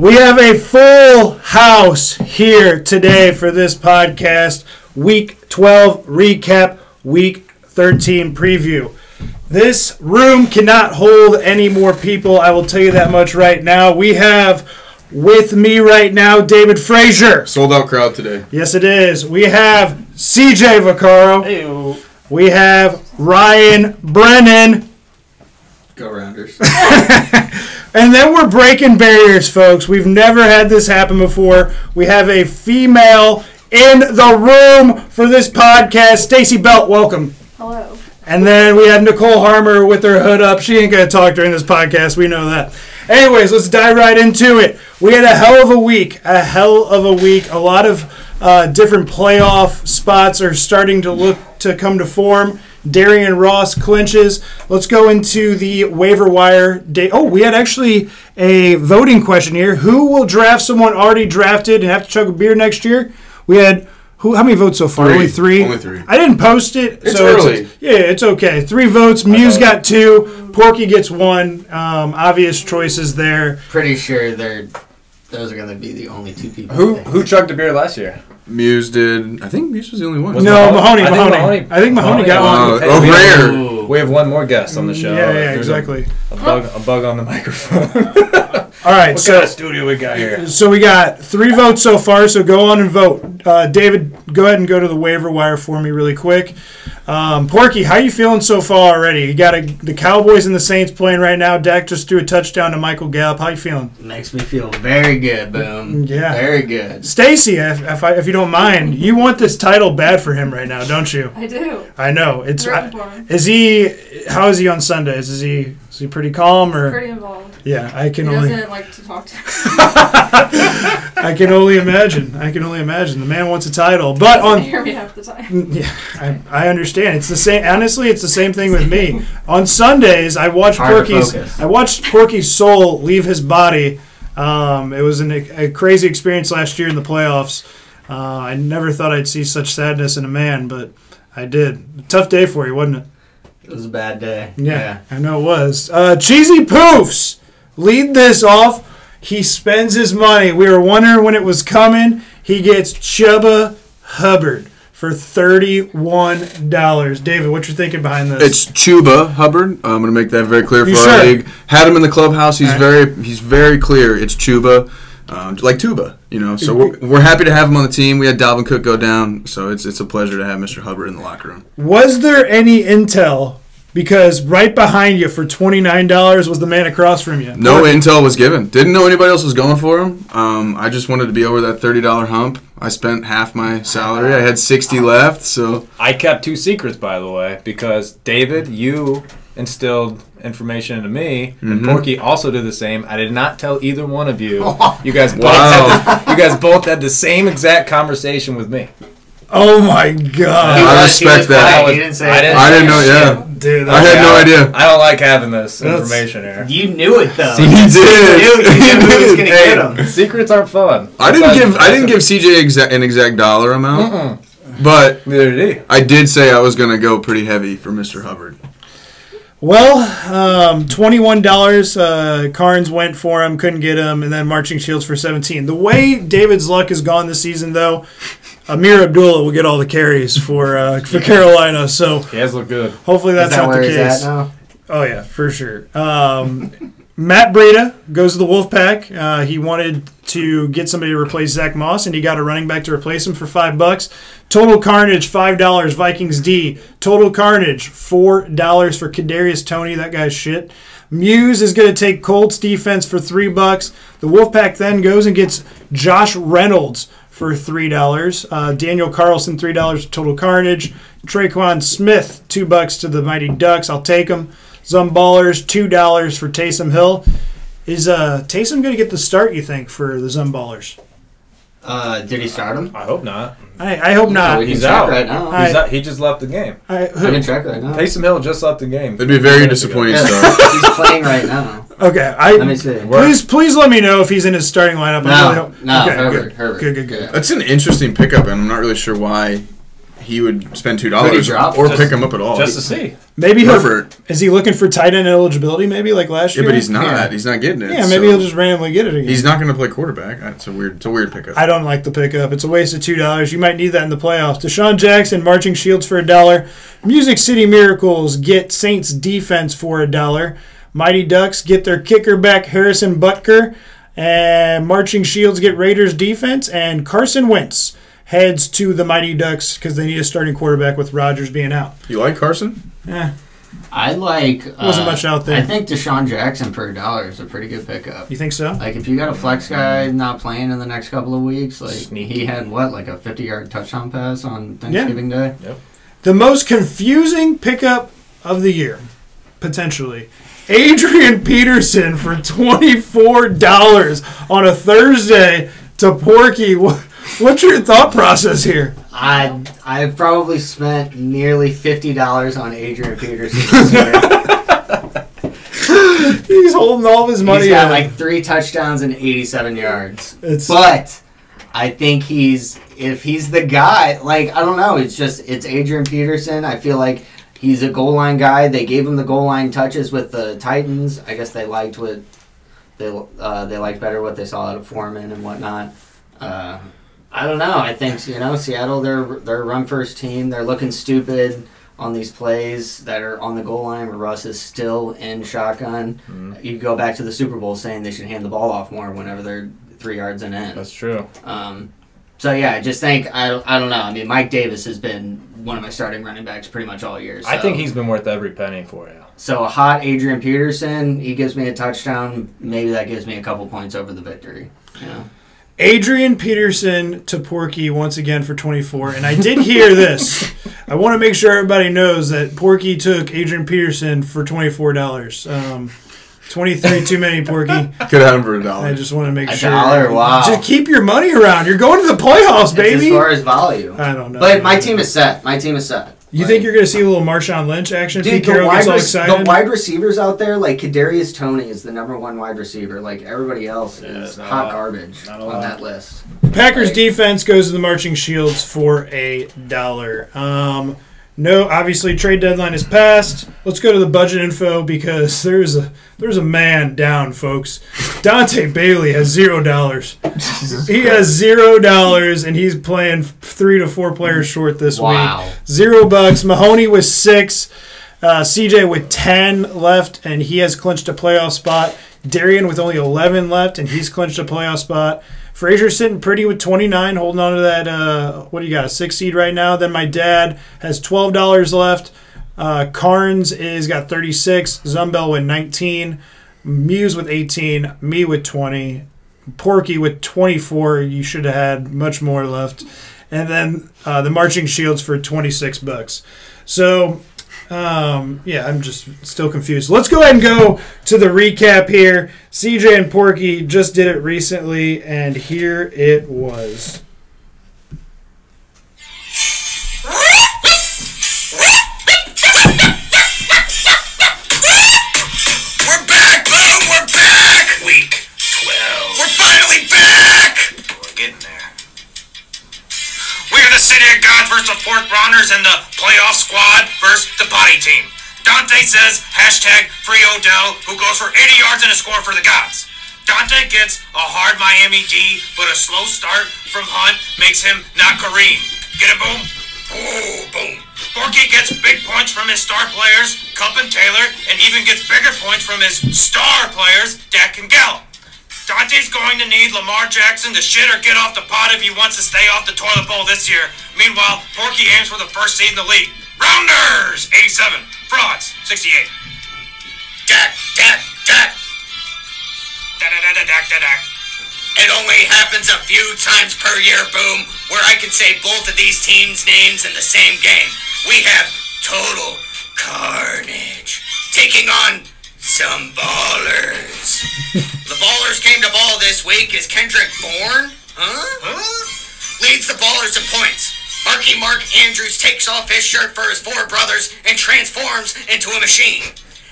We have a full house here today for this podcast. Week 12 recap, week 13 preview. This room cannot hold any more people. I will tell you that much right now. We have with me right now David Frazier. Sold out crowd today. Yes, it is. We have CJ Vaccaro. Hey, we have Ryan Brennan. Go Rounders. And then we're breaking barriers, folks. We've never had this happen before. We have a female in the room for this podcast. Stacy Belt, welcome. Hello. And then we have Nicole Harmer with her hood up. She ain't gonna talk during this podcast. We know that. Anyways, let's dive right into it. We had a hell of a week. A hell of a week. A lot of uh, different playoff spots are starting to look to come to form. Darian Ross clinches. Let's go into the waiver wire day. Oh, we had actually a voting question here. Who will draft someone already drafted and have to chug a beer next year? We had who? How many votes so far? Three. Only three. Only three. I didn't post it. It's so early. yeah, it's okay. Three votes. Muse got two. Porky gets one. Um, obvious choices there. pretty sure they're those are going to be the only two people. Who picked. who chugged a beer last year? Muse did. I think Muse was the only one. Was no, Mahoney. Mahoney? I think Mahoney. Mahoney- I think Mahoney got Mahoney one. Uh, oh, we, have, we have one more guest on the show. Yeah, yeah, There's a- exactly. A, bug, a bug on the microphone. All right, what so kind of studio we got here? so we got three votes so far. So go on and vote. Uh, David, go ahead and go to the waiver wire for me really quick. Um, Porky, how you feeling so far already? You got a, the Cowboys and the Saints playing right now. Dak just threw a touchdown to Michael Gallup. How you feeling? Makes me feel very good. Boom. Yeah. Very good. Stacy, if, if, I, if you don't mind, you want this title bad for him right now, don't you? I do. I know it's. Rooting for him. Is he? How is he on Sundays? Is he? Is he pretty calm or? Pretty involved. Yeah, I He can only. doesn't like to talk to I can only imagine. I can only imagine. The man wants a title, but doesn't on. hear me half the time. Yeah, I, I understand. It's the same. Honestly, it's the same thing with me. On Sundays, I watch Hard Porky's. I watched Porky's soul leave his body. Um, it was an, a crazy experience last year in the playoffs. Uh, I never thought I'd see such sadness in a man, but I did. Tough day for you, wasn't it? It was a bad day. Yeah, I know it was. Uh, Cheesy Poofs lead this off. He spends his money. We were wondering when it was coming. He gets Chuba Hubbard for thirty-one dollars. David, what you thinking behind this? It's Chuba Hubbard. I'm going to make that very clear for You our sure? league. Had him in the clubhouse. He's right. very he's very clear. It's Chuba, um, like Tuba. You know, so we're, we're happy to have him on the team. We had Dalvin Cook go down, so it's it's a pleasure to have Mr. Hubbard in the locker room. was there any intel? Because right behind you for twenty-nine dollars was the man across from you. No intel was given. Didn't know anybody else was going for him. Um, I just wanted to be over that thirty dollar hump. I spent half my salary. I had sixty left, so I kept two secrets, by the way, because David, you instilled information into me, and Mhm. Porky also did the same. I did not tell either one of you. You guys both Wow. had the, you guys both had the same exact conversation with me. Oh my He god, I was- respect that. quiet. He didn't say I didn't- I didn't know. Yeah, dude! I had no idea. I don't like having this That's- information here. You knew it though. He did. You knew, you knew who was gonna Hey, get him. secrets aren't fun. I didn't That's- give I didn't give CJ exa- an exact dollar amount, Mm-mm. but Neither did he. I did say I was gonna go pretty heavy for Mr. Hubbard. Well, um, twenty-one dollars. Uh, Carnes went for him, couldn't get him, and then Marching Shields for seventeen. The way David's luck has gone this season, though, Ameer Abdullah will get all the carries for uh, for Carolina. So He has looked good. hopefully that's Is that not where the he's case. at now? Oh yeah, for sure. Um, Matt Breida goes to the Wolfpack. Uh, he wanted to get somebody to replace Zach Moss, and he got a running back to replace him for five bucks. Total Carnage five dollars. Vikings D. Total Carnage four dollars for Kadarius Toney. That guy's shit. Muse is going to take Colts defense for three bucks. The Wolfpack then goes and gets Josh Reynolds for three dollars. Uh, Daniel Carlson three dollars. Total Carnage. Tre'Quan Smith two bucks to the Mighty Ducks. I'll take them. Zumballers two dollars for Taysom Hill. Is uh, Taysom going to get the start? You think for the Zumballers? Uh, did he start him? I hope not. I, I hope not. we can He's out. right now. I- He's not, he just left the game. I, I can check right now. Taysom Hill just left the game. It'd be very disappointing Yeah, he's playing right now. okay, I Let me see. please please let me know if he's in his starting lineup. I really No, hope- no, okay, Herbert, good. Herbert. Good, good, good. That's an interesting pickup, and I'm not really sure why he would spend two dollars drop? or Just- pick him up at all. Just to see. Maybe he'll. Herbert. Is he looking for tight end eligibility? Maybe like last Yeah, year. but he's not. Yeah. He's not getting it. Yeah, maybe so he'll just randomly get it again. He's not going to play quarterback. It's a weird. It's a weird pickup. I don't like the pickup. It's a waste of two dollars. You might need that in the playoffs. DeSean Jackson, marching shields for a dollar. Music City Miracles get Saints defense for a dollar. Mighty Ducks get their kicker back Harrison Butker, and marching shields get Raiders defense. And Carson Wentz heads to the Mighty Ducks because they need a starting quarterback with Rodgers being out. You like Carson? Yeah. I like. Wasn't uh, much out there. I think DeSean Jackson for a dollar is a pretty good pickup. you think so? Like if you got a flex guy not playing in the next couple of weeks, like Sneaky. he had what, like a fifty-yard touchdown pass on Thanksgiving Day. Yep. The most confusing pickup of the year, potentially. Adrian Peterson for $24 on a Thursday to Porky. What, what's your thought process here? I I've probably spent nearly fifty dollars on Adrian Peterson this year. He's holding all of his money He's got out. like three touchdowns and eighty-seven yards. It's- but I think he's if he's the guy. Like I don't know. It's just it's Adrian Peterson. I feel like he's a goal line guy. They gave him the goal line touches with the Titans. I guess they liked what they uh, they liked better what they saw out of Foreman and whatnot. Uh, I don't know. I think you know Seattle. They're they're a run first team. They're looking stupid on these plays that are on the goal line where Russ is still in shotgun. You go back to the Super Bowl saying they should hand the ball off more whenever they're three yards and in. That's true. Um, so yeah, I just think I, I don't know. I mean, Mike Davis has been one of my starting running backs pretty much all year. I think he's been worth every penny for you. so a hot Adrian Peterson. He gives me a touchdown. Maybe that gives me a couple points over the victory. You know? Adrian Peterson to Porky once again for 24. And I did hear this. I want to make sure everybody knows that Porky took Adrian Peterson for $24. Um, 23 too many, Porky. Could have him for a I dollar. I just want to make A sure. dollar? Wow. Just keep your money around. You're going to the playoffs, It's baby. as far as value. I don't know. But my team is set. My team is set. You Like- think you're going to see a little Marshawn Lynch action? Dude, Pete the Carroll wide, gets all rec- excited. the wide receivers out there, like Kadarius Toney, is the number one wide receiver. Like everybody else is hot lot. garbage on lot. that list. Packers Like- defense goes to the Marching Shields for a dollar. Um, no, obviously trade deadline is passed. Let's go to the budget info because there's a there's a man down, folks. Dante Bailey has zero dollars. He has zero dollars, and he's playing three to four players short this Wow. week. Zero bucks. Mahoney with six. Uh, CJ with 10 left, and he has clinched a playoff spot. Darian with only 11 left, and he's clinched a playoff spot. Frazier sitting pretty with 29, holding on to that. Uh, what do you got? A six seed right now. Then my dad has $12 left. Uh, Carnes is got 36. Zumbel with 19. Muse with 18. Me with 20. Porky with 24. You should have had much more left. And then uh, the Marching Shields for 26 bucks. So, um, yeah, I'm just still confused. Let's go ahead and go to the recap here. CJ and Porky just did it recently, and here it was. Of versus the fourth rounders and the playoff squad versus the body team. Dante says hashtag free Odell, who goes for 80 yards and a score for the gods. Dante gets a hard Miami D, but a slow start from Hunt makes him not Kareem. Get it, boom? Oh, boom. Porky gets big points from his star players, Kupp and Taylor, and even gets bigger points from his star players, Dak and Gallup. Dante's going to need Lamar Jackson to shit or get off the pot if he wants to stay off the toilet bowl this year. Meanwhile, Porky aims for the first seed in the league. Rounders! 87. Frauds! 68. Dak, Dak, Dak. Da-da-da-da-dak-da-dak. It only happens a few times per year, Boom, where I can say both of these teams' names in the same game. We have Total Carnage taking on Zumballers. the ballers came to ball this week. Is Kendrick Bourne? Huh? Huh? Leads the ballers in points. Marky Mark Andrews takes off his shirt for his four brothers and transforms into a machine.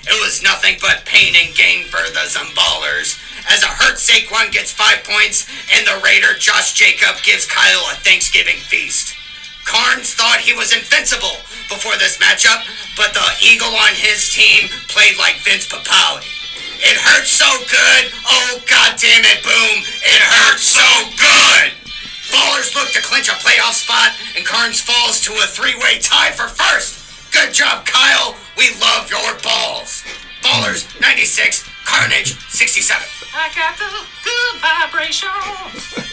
It was nothing but pain and gain for the Zumballers. As a hurt Saquon gets five points, and the Raider Josh Jacob gives Kyle a Thanksgiving feast. Carnes thought he was invincible before this matchup, but the Eagle on his team played like Vince Papale. It hurts so good. Oh, god damn it, Boom. It hurts so good. Ballers look to clinch a playoff spot, and Carnes falls to a three-way tie for first. Good job, Kyle. We love your balls. Ballers 96, Carnage 67. I got the good vibrations.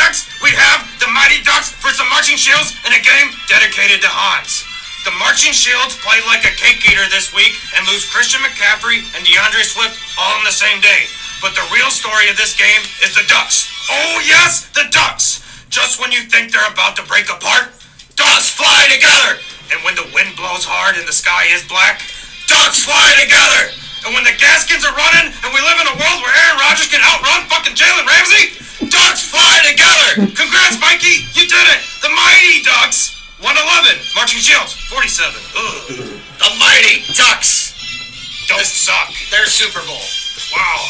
Next, we have the Mighty Ducks versus the Marching Shields in a game dedicated to Hans. The Marching Shields play like a cake eater this week and lose Christian McCaffrey and DeAndre Swift all on the same day. But the real story of this game is the Ducks. Oh yes, the Ducks! Just when you think they're about to break apart, Ducks fly together! And when the wind blows hard and the sky is black, Ducks fly together! And when the Gaskins are running and we live in a world where Aaron Rodgers can outrun fucking Jalen Ramsey, Ducks fly together! Congrats, Mikey! You did it! The Mighty Ducks! 111. Marching Shields, 47. Ugh. The Mighty Ducks! Don't suck. They're Super Bowl. Wow.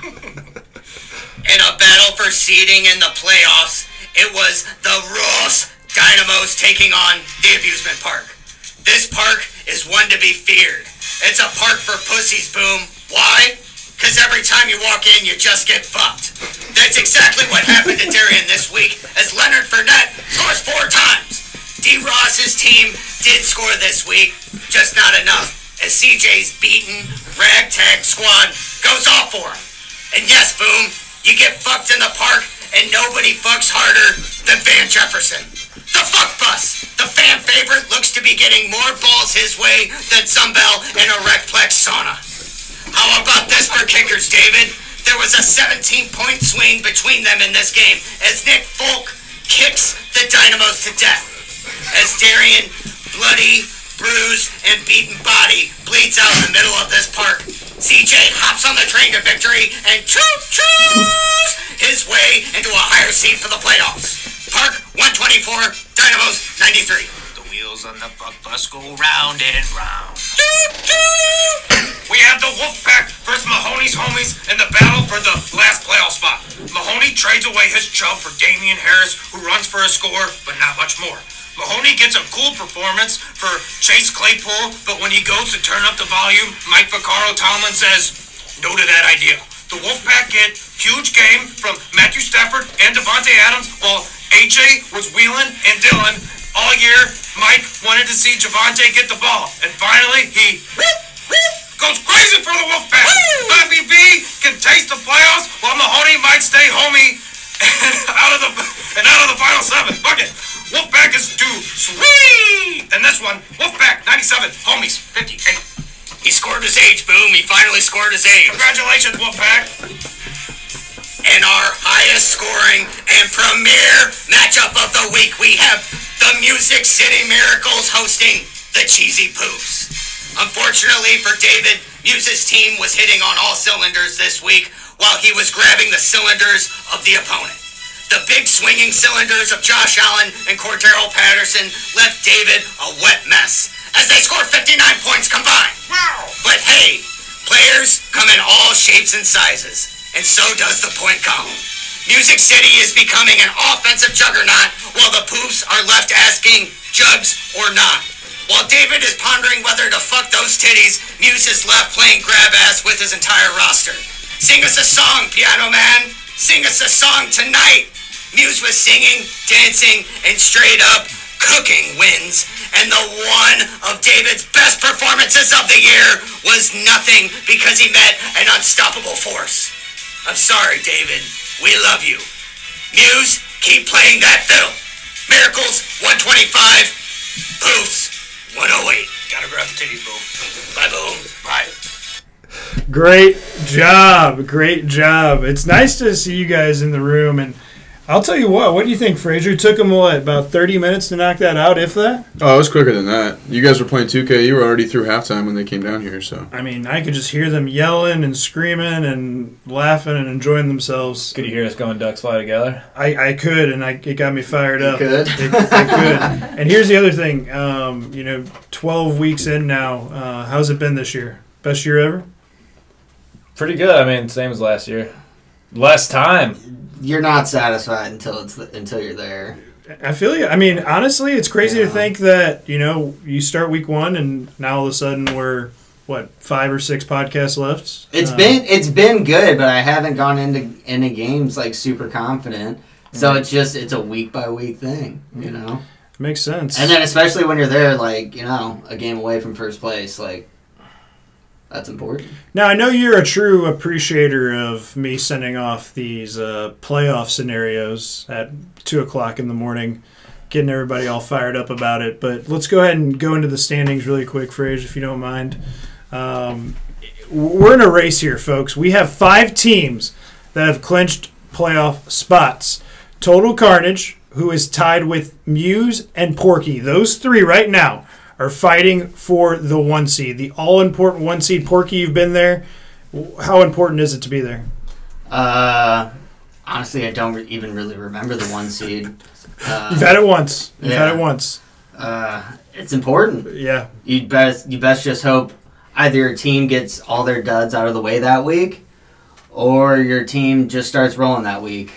in a battle for seeding in the playoffs, it was the Ross Dynamos taking on the amusement park. This park is one to be feared. It's a park for pussies, boom. Why? Because every time you walk in, you just get fucked. That's exactly what happened to Darian this week, as Leonard Fournette scores four times. D. Ross's team did score this week, just not enough, as CJ's beaten ragtag squad goes off for him. And yes, boom, you get fucked in the park, and nobody fucks harder than Van Jefferson. The fuck bus, the fan favorite, looks to be getting more balls his way than Zumbel in a Recplex sauna. How about this for kickers, David? There was a 17 point swing between them in this game as Nick Folk kicks the Dynamos to death. As Darian, bloody, bruised, and beaten body bleeds out in the middle of this park, CJ hops on the train to victory and choo choos his way into a higher seat for the playoffs. Park 124, Dynamos 93. Wheels on the fuck bus go round and round. We have the Wolfpack versus Mahoney's homies in the battle for the last playoff spot. Mahoney trades away his chub for Damien Harris, who runs for a score, but not much more. Mahoney gets a cool performance for Chase Claypool, but when he goes to turn up the volume, Mike Vaccaro Tomlin says, no to that idea. The Wolfpack get huge game from Matthew Stafford and Davante Adams, while AJ was wheeling and Dylan all year. Mike wanted to see Javonte get the ball, and finally he goes crazy for the Wolfpack. Bobby V can taste the playoffs, while Mahoney might stay homie and out of the and out of the final seven. Fuck it. Wolfpack is too sweet. And this one, Wolfpack 97, homies 58. He scored his age, boom. He finally scored his age. Congratulations, Wolfpack. In our highest scoring and premier matchup of the week, we have the Music City Miracles hosting the Cheesy Poofs. Unfortunately for David, Muse's team was hitting on all cylinders this week while he was grabbing the cylinders of the opponent. The big swinging cylinders of Josh Allen and Cordarrelle Patterson left David a wet mess as they scored 59 points combined. Wow. But hey, players come in all shapes and sizes, and so does the point column. Music City is becoming an offensive juggernaut while the poofs are left asking, jugs or not. While David is pondering whether to fuck those titties, Muse is left playing grab ass with his entire roster. Sing us a song, Piano Man. Sing us a song tonight. Muse was singing, dancing, and straight up cooking wins. And the one of David's best performances of the year was nothing because he met an unstoppable force. I'm sorry, David. We love you. Muse, keep playing that fiddle. Miracles, 125. Poofs, 108. Gotta grab the titties, boom. Bye, boom. Bye. Great job. Great job. It's nice to see you guys in the room. And I'll tell you what, what do you think, Frazier? Took him, what, about 30 minutes to knock that out, if that? Oh, it was quicker than that. You guys were playing 2K. You were already through halftime when they came down here. So I mean, I could just hear them yelling and screaming and laughing and enjoying themselves. Could you hear us going ducks fly together? I, I could, and I, it got me fired up. could? It, I could. And here's the other thing. Um, you know, 12 weeks in now. Uh, how's it been this year? Best year ever? Pretty good. I mean, same as last year. Less time. You're not satisfied until it's the, until you're there. I feel you. I mean, honestly, it's crazy to think that you know you start week one and now all of a sudden we're what five or six podcasts left. It's Uh, been it's been good, but I haven't gone into into games like super confident. So it's just it's a week by week thing, you know. makes sense. And then especially when you're there, like you know, a game away from first place, like that's important. Now I know you're a true appreciator of me sending off these uh, playoff scenarios at two o'clock in the morning, getting everybody all fired up about it. But let's go ahead and go into the standings really quick, Frage, if you don't mind. Um, we're in a race here, folks. We have five teams that have clinched playoff spots. Total Carnage, who is tied with Muse and Porky. Those three right now are fighting for the one seed, the all important one seed. Porky, you've been there. How important is it to be there? Uh, honestly, I don't re- even really remember the one seed. Uh, You've had it once. You've had it once. uh, it's important. Yeah. You best you best just hope either your team gets all their duds out of the way that week, or your team just starts rolling that week.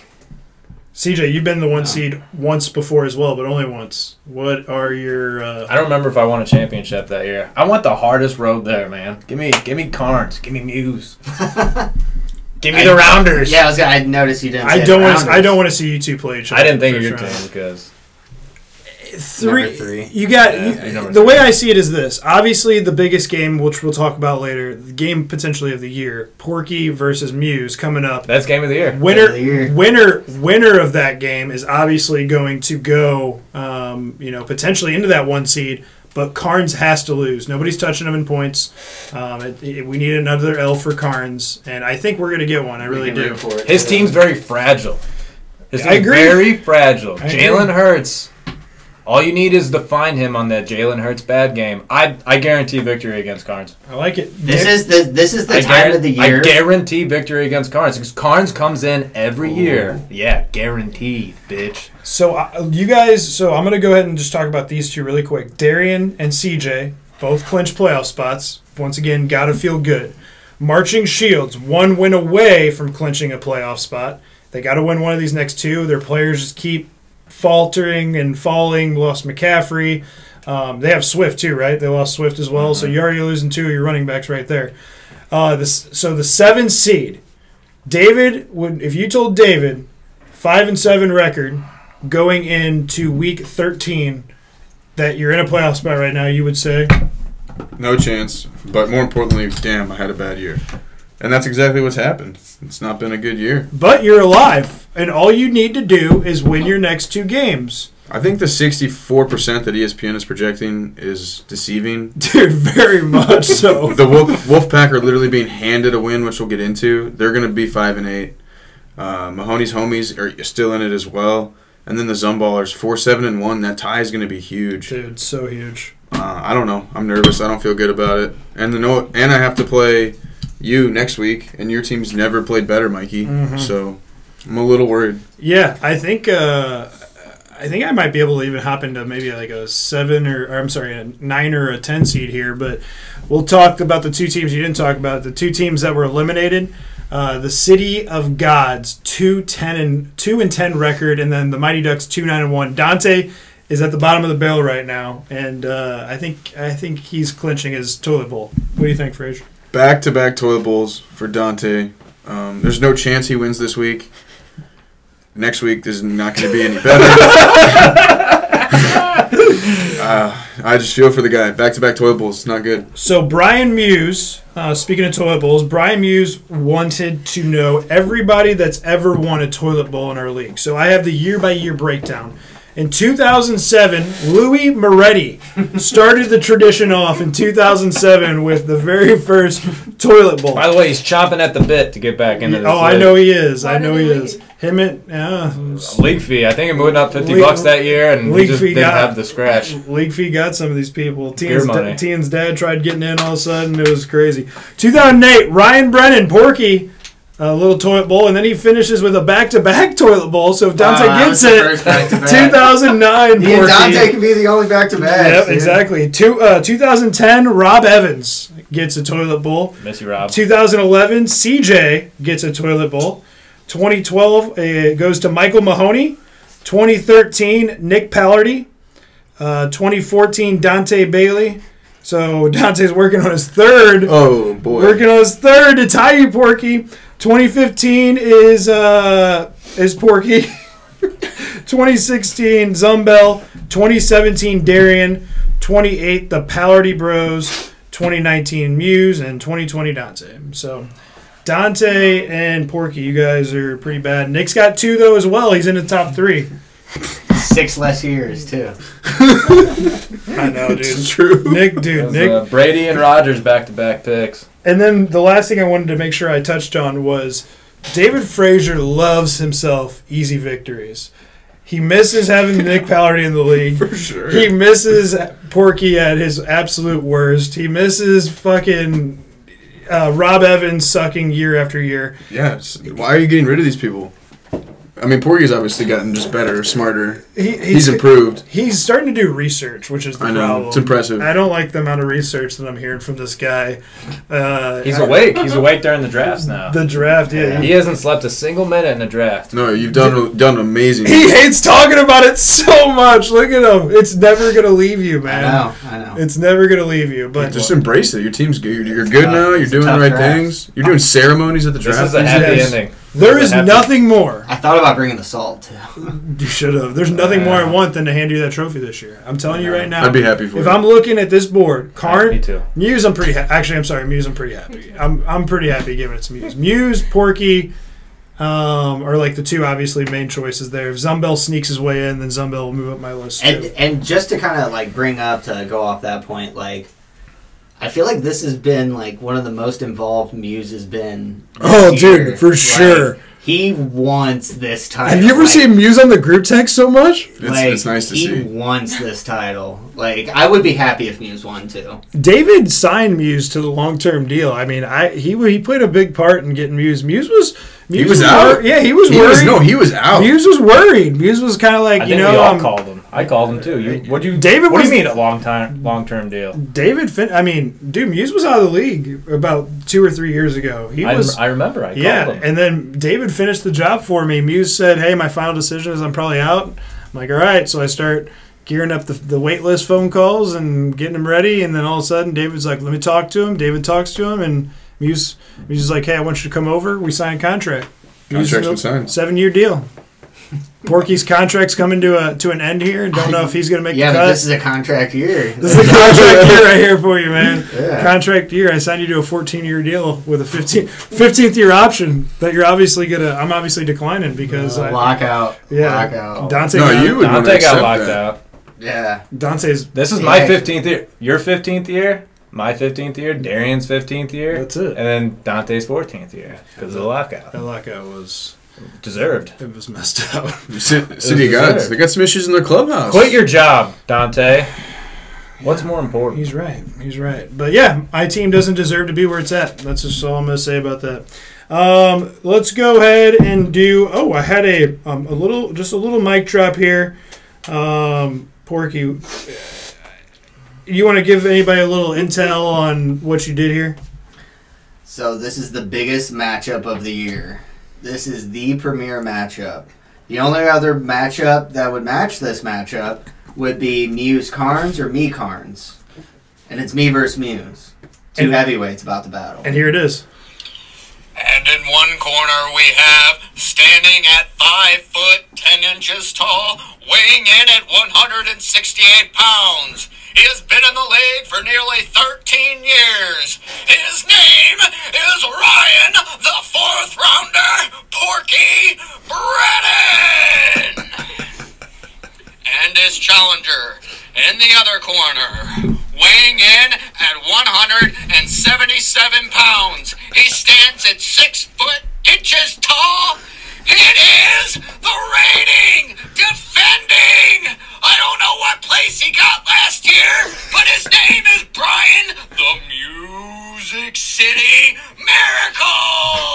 CJ, you've been the one seed once before as well, but only once. What are your? Uh, I don't remember if I won a championship that year. I want the hardest road there, man. Give me, give me Carnes. Give me Muse. give me the Rounders. Yeah, I was. gonna- I noticed you didn't. I say don't the want. To, I don't want to see you two play each other. I didn't think in of the your team because three, three. You got Yeah, you- the what way I see it is this. Obviously, the biggest game, which we'll talk about later, the game potentially of the year, Porky versus Muse coming up. best game of the year. Winner, the year. winner, winner of that game is obviously going to go, um, you know, potentially into that one seed. But Carnes has to lose. Nobody's touching him in points. Um, it, it- we need another L for Carnes, and I think we're going to get one. I really do. for it. His team's very fragile. His I team's agree. very fragile. I agree. Jalen Hurts. All you need is to find him on that Jalen Hurts bad game. I I guarantee victory against Carnes. I like it. This is the this is the I, time guar- of the year. I guarantee victory against Carnes because Carnes comes in every year. Yeah, guaranteed, bitch. So uh, you guys, so I'm gonna go ahead and just talk about these two really quick. Darian and CJ both clinch playoff spots. Once again, gotta feel good. Marching Shields, one win away from clinching a playoff spot. They got to win one of these next two. Their players just keep faltering and falling. Lost McCaffrey. Um, they have Swift too, right? They lost Swift as well. So you're already losing two of your running backs right there. Uh, this, so the seven seed, David would if you told David five and seven record going into week 13 that you're in a playoff spot right now, you would say, No chance. But more importantly, damn, I had a bad year. And that's exactly what's happened. It's not been a good year. but you're alive, and all you need to do is win your next two games. I think the 64% that ESPN is projecting is deceiving. Dude, very much so. The Wolf, Wolfpack are literally being handed a win, which we'll get into. They're going to be 5 and 8. Uh, Mahoney's homies are still in it as well. And then the Zumballers, 4 7 and 1. That tie is going to be huge. Dude, so huge. Uh, I don't know. I'm nervous. I don't feel good about it. And the no, and I have to play you next week, and your team's never played better, Mikey. Mhm. So I'm a little worried. Yeah, I think uh, I think I might be able to even hop into maybe like a seven or, or I'm sorry, a nine or a ten seed here. But we'll talk about the two teams you didn't talk about. The two teams that were eliminated. Uh, the City of Gods, two ten and two and ten record, and then the Mighty Ducks two nine and one. Dante is at the bottom of the barrel right now, and uh, I think I think he's clinching his toilet bowl. What do you think, Frazier? Back to back toilet bowls for Dante. Um, there's no chance he wins this week. Next week is not going to be any better. uh, I just feel for the guy. Back to back toilet bowls. Not good. So Brian Muse, uh, speaking of toilet bowls, Brian Muse wanted to know everybody that's ever won a toilet bowl in our league. So I have the year by year breakdown. In 2007, Louis Moretti started the tradition off in 2007 with the very first toilet bowl. By the way, he's chomping at the bit to get back into this. Oh, I league. know he is. I Why know he he is. Him and yeah, League fee. I think it went up fifty League- bucks that year, and we league just fee didn't got- have the scratch. League fee got some of these people. Beer Tian's, money. Tian's dad tried getting in all of a sudden. It was crazy. 2008, Ryan Brennan, Porky, a little toilet bowl, and then he finishes with a back-to-back toilet bowl. So if Dante Wow, gets it, 2009, Me and Dante can be the only back to back. Yep, exactly. Two, uh, 2010, Rob Evans gets a toilet bowl. Miss you, Rob. 2011, CJ gets a toilet bowl. 2012, it goes to Michael Mahoney. 2013, Nick Pallardy. Uh, 2014, Dante Bailey. So Dante's working on his third. Oh boy. Working on his third to tie you, Porky. 2015 is uh is Porky. 2016 Zumbel. 2017 Darian. 28 the Pallardy Bros. 2019 Muse and 2020 Dante. So Dante and Porky, you guys are pretty bad. Nick's got two though as well. He's in the top three. Six less years too. I know, It's dude. true. Nick, dude, was, Nick. uh, Brady and Rodgers back to back picks. And then the last thing I wanted to make sure I touched on was David Frazier loves himself easy victories. He misses having Nick Pallardy in the league. For sure. He misses Porky at his absolute worst. He misses fucking uh, Rob Evans sucking year after year. Yes. Why are you getting rid of these people? I mean, Porky's obviously gotten just better, smarter. He, He's improved. He's starting to do research, which is the I know. problem. It's impressive. I don't like the amount of research that I'm hearing from this guy. Uh, He's I- awake. He's awake during the drafts now. The draft, yeah. He hasn't slept a single minute in a draft. No, you've done done amazing. He hates talking about it so much. Look at him. It's never gonna leave you, man. I know. I know. It's never gonna leave you. But Just embrace it. Your team's good. You're, you're good tough- now. You're doing the right draft. things. You're doing ceremonies at the draft. This is a happy ending. There This is a happy- nothing more. I thought about bringing the salt too. You should have. There's nothing more I want than to hand you that trophy this year. I'm telling you right now. I'd be happy for If you. I'm looking at this board, Me Karn, too. Muse, I'm pretty. Ha- Actually, I'm sorry, Muse, I'm pretty happy. I'm I'm pretty happy giving it to Muse. Muse, Porky, um, are like the two obviously main choices there. If Zumbel sneaks his way in, then Zumbel will move up my list. And too. and just to kind of like bring up to go off that point, like I feel like this has been like one of the most involved Muse has been. Oh, year. dude, for Like, sure. he wants this title. Have you ever like, seen Muse on the group text so much? It's, like, it's nice to he see. He wants this title. Like I would be happy if Muse won too. David signed Muse to the long term deal. I mean, I he he played a big part in getting Muse. Muse was Muse was out. wor- yeah, he was He worried. was no, he was out. Muse was worried. Muse was kind of like I you think know we all um, called him. I called him too. You, what do you? David What was- do you mean a long time, long term deal? David. Fin- I mean, dude, Muse was out of the league about two or three years ago. He I, was. I remember. I yeah, called him. and then David finished the job for me. Muse said, "Hey, my final decision is I'm probably out." I'm like, "All right." So I start gearing up the, the wait list phone calls and getting them ready. And then all of a sudden, David's like, "Let me talk to him." David talks to him, and Muse Muse is like, "Hey, I want you to come over. We sign a contract." Muse Contract's goes, been signed. Seven year deal. Porky's contract's coming to a to an end here. Don't know if he's going to make Yeah, the but cut. this is a contract year. This is a contract year right here for you, man. Yeah. Contract year. I signed you to a 14 year deal with a 15, 15th year option that you're obviously gonna. I'm obviously declining because uh, I, lockout. yeah, Lockout. Dante. No, got- you would want to Dante got locked that. out. Yeah. Dante's. This is my 15th year. Your 15th year. My 15th year. Darian's 15th year. That's it. And then Dante's 14th year because of the lockout. That lockout was Deserved. it was messed up. Ci- City of Gods. They got some issues in their clubhouse. Quit your job, Dante. What's more important? He's right. He's right. But yeah, my team doesn't deserve to be where it's at. That's just all I'm going to say about that. Um, let's go ahead and do. Oh, I had a um, a little, just a little mic drop here. Um, Porky, you want to give anybody a little intel on what you did here? So this is the biggest matchup of the year. This is the premier matchup. The only other matchup that would match this matchup would be Muse Carnes or me Carnes. And it's me versus Muse. Two And- heavyweights about to battle. And here it is. And in one corner we have, standing at 5 foot 10 inches tall, weighing in at 168 pounds. He has been in the league for nearly 13 years. His name is Ryan, the fourth rounder, Porky Brennan. and his challenger in the other corner, weighing in at 177 pounds. He stands at six foot inches tall. It is the reigning, defending. I don't know what place he got last year, but his name is Brian the Music City Miracles.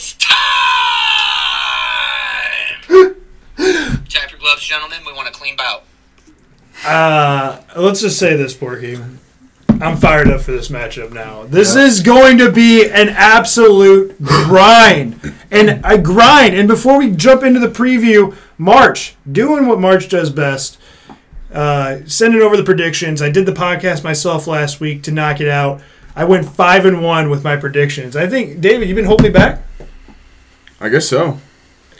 It's time! Tap your gloves, gentlemen. We want a clean bout. Uh, let's just say this, Porky. I'm fired up for this matchup now. This is going to be an absolute grind. And a grind. And before we jump into the preview, March, doing what March does best. Uh, sending over the predictions. I did the podcast myself last week to knock it out. I went five and one with my predictions. I think David, you've been holding me back. I guess so.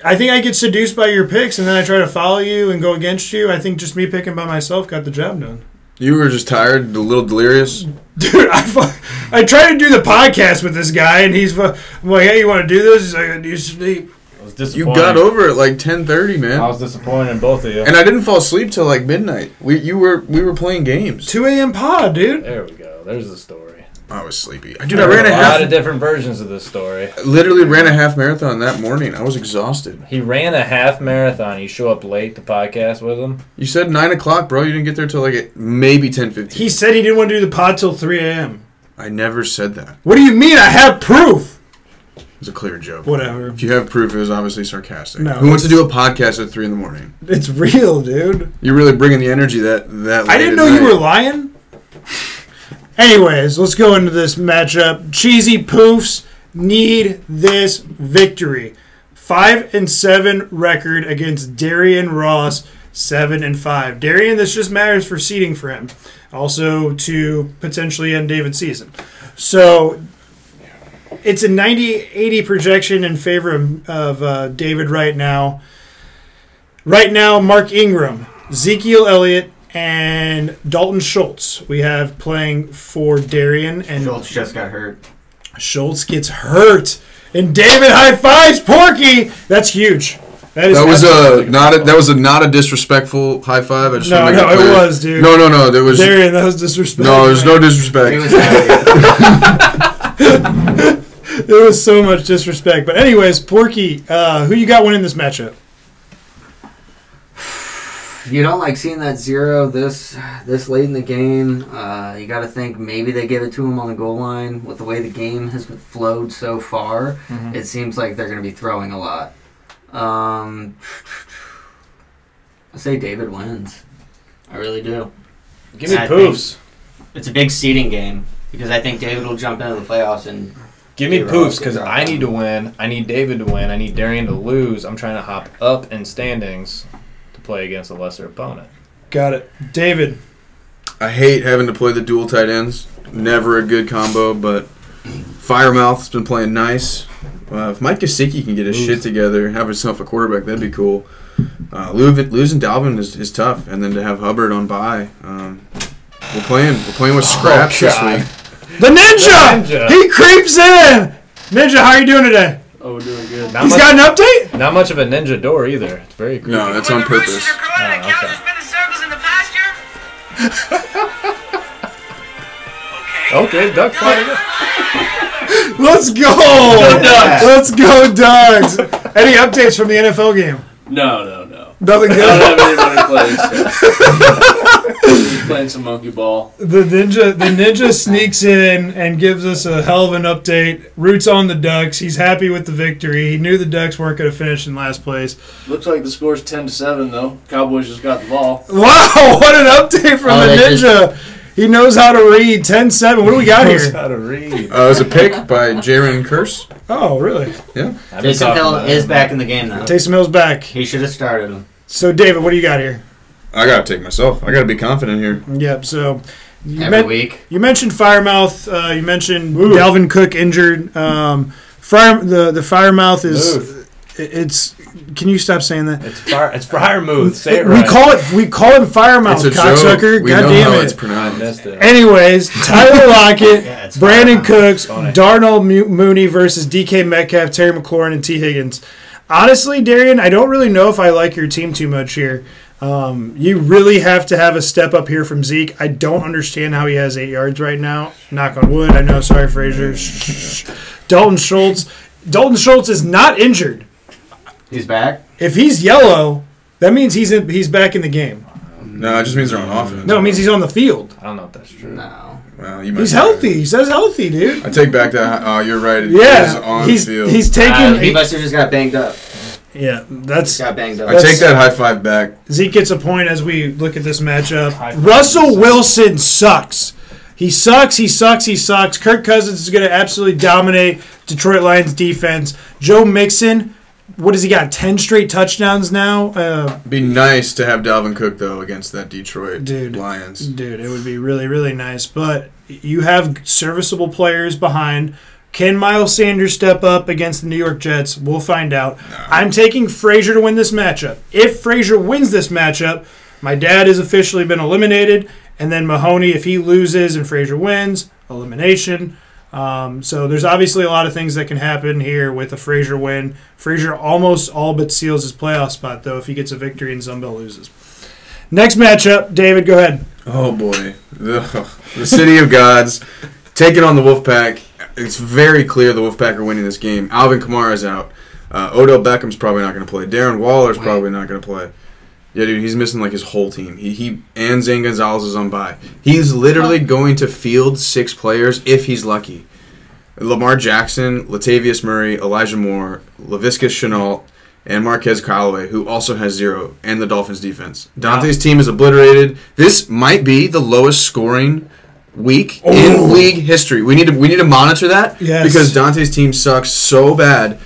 I think I get seduced by your picks, and then I try to follow you and go against you. I think just me picking by myself got the job done. You were just tired, a little delirious. Dude, I, fu- I tried to do the podcast with this guy, and he's fu- I'm like, "Hey, you want to do this?" He's like, "I need sleep." I was disappointed. You got over it like 10:30, man. I was disappointed in both of you. And I didn't fall asleep till like midnight. We you were we were playing games. 2 a.m. pod, dude. there we go. There's the story. I was sleepy. Dude, I ran a a lot half. of different versions of this story. Literally ran a half marathon that morning. I was exhausted. He ran a half marathon. You show up late to podcast with him. You said nine o'clock, bro. You didn't get there till like maybe ten fifteen. He said he didn't want to do the pod till 3 a.m. I never said that. What do you mean? I have proof. It was a clear joke. Whatever. If you have proof, it was obviously sarcastic. No, Who wants to do a podcast at three in the morning? It's real, dude. You're really bringing the energy that that. I didn't at know you were lying. Anyways, let's go into this matchup. Cheesy Poofs need this victory. Five and seven record against Darian Ross, seven and five. Darian, this just matters for seeding for him. Also to potentially end David's season. So it's a 90-80 projection in favor of, uh, David right now. Right now, Mark Ingram, Ezekiel Elliott, and Dalton Schultz. We have playing for Darian, and Schultz just got hurt. Schultz gets hurt, and David high fives Porky. That's huge. That is That was a not a that was a not a disrespectful high five. I just No, want to make no, it it clear. was, dude. No, no, no. There was Darian. That was disrespectful. no. There's no He disrespect. was happy. It was so much disrespect. But anyways, Porky, uh, who you got winning this matchup? You don't like seeing that zero this this late in the game. Uh, you got to think maybe they give it to him on the goal line. With the way the game has flowed so far, it seems like they're going to be throwing a lot. Um, I say David wins. I really do. Give me I poofs. It's a big seeding game because I think David will jump into the playoffs and Give me poofs because I need to win. I need David to win. I need Darian to lose. I'm trying to hop up in standings to play against a lesser opponent. Got it, David. I hate having to play the dual tight ends. Never a good combo, but Firemouth's been playing nice. Uh, if Mike Gesicki can get his shit together, have himself a quarterback, that'd be cool. Uh, losing Dalvin is, is tough, and then to have Hubbard on bye. Um, we're playing. We're playing with scraps this week. The ninja. The ninja. He creeps in. Ninja, how are you doing today? Oh, we're doing good. Not He's much, got an update. not much of a ninja door either. It's very creepy. No, that's on When the roosters purpose. are crowing and Oh, okay. cows are spinning circles in the pasture. okay. okay, duck fighter. Let's go. Ducks. Let's go, Dogs. Any updates from the NFL game? No, no, no. Nothing I good. don't have anybody playing. So. Just playing some monkey ball. The ninja, the ninja sneaks in and gives us a hell of an update. Roots on the Ducks. He's happy with the victory. He knew the Ducks weren't going to finish in last place. Looks like the score's ten to seven though. Cowboys just got the ball. Wow, what an update from Oh, the they ninja. He knows how to read. 10-7. What do we got Knows here? how to read. Uh, it was a pick by Jaron Curse. Oh, really? I've been Jason talking Hill about is it. back in the game now. Taysom Hill's back. He should have started him. So, David, what do you got here? I gotta take myself. I gotta be confident here. Yep. So, you, Every men- week. you mentioned Firemouth. Uh, you mentioned Dalvin Cook injured. Um, Fire the the Firemouth is Move. It- it's. Can you stop saying that? It's fire. It's fire move. Say it we call it we call him Firemouth, It's a cocksucker. joke. God know damn how it. it's pronounced. it. Anyways, Tyler Lockett, Yeah, Brandon Firemouth. Cooks, Funny. Darnell Mooney versus DK Metcalf, Terry McLaurin, and T. Higgins. Honestly, Darian, I don't really know if I like your team too much here. Um, you really have to have a step up here from Zeke. I don't understand how he has eight yards right now. Knock on wood. I know. Sorry, Frazier. Shh, shh. Dalton Schultz. Dalton Schultz is not injured. He's back. If he's yellow, that means he's in, he's back in the game. No, it just means they're on offense. No, it means he's on the field. I don't know if that's true. No. Well, you might He's be right. healthy. He says healthy, dude. I take back that. Oh, you're right. It is Yeah, on he's field. he's taking. Uh, he must have just got banged up. yeah, that's Got banged up. I take that high five back. Zeke gets a point as we look at this matchup. High five Russell sucks. Wilson sucks. He sucks. He sucks. He sucks. Kirk Cousins is going to absolutely dominate Detroit Lions defense. Joe Mixon, what has he got? Ten straight touchdowns now. Uh, Be nice to have Dalvin Cook though against that Detroit Dude. Lions. Dude, it would be really, really nice. But you have serviceable players behind. Can Miles Sanders step up against the New York Jets? We'll find out. I'm taking Frazier to win this matchup. If Frazier wins this matchup, my dad has officially been eliminated. And then Mahoney, if he loses and Frazier wins, elimination. Um, so there's obviously a lot of things that can happen here with a Frazier win. Frazier almost all but seals his playoff spot, though, if he gets a victory and Zumbel loses. Next matchup, David, go ahead. Oh boy, the, the City of Gods taking on the Wolfpack. It's very clear the Wolfpack are winning this game. Alvin Kamara is out. Uh, Odell Beckham's probably not going to play. Darren Waller's Wait. probably not going to play. Yeah, dude, he's missing like his whole team. He, he and Zane Gonzalez is on bye. He's literally going to field six players if he's lucky. Lamar Jackson, Latavius Murray, Elijah Moore, Laviska Shenault, and Marquez Callaway, who also has zero, and the Dolphins defense. Dante's team is obliterated. This might be the lowest scoring week in oh. league history. We need to we need to monitor that Yes. because Dante's team sucks so bad.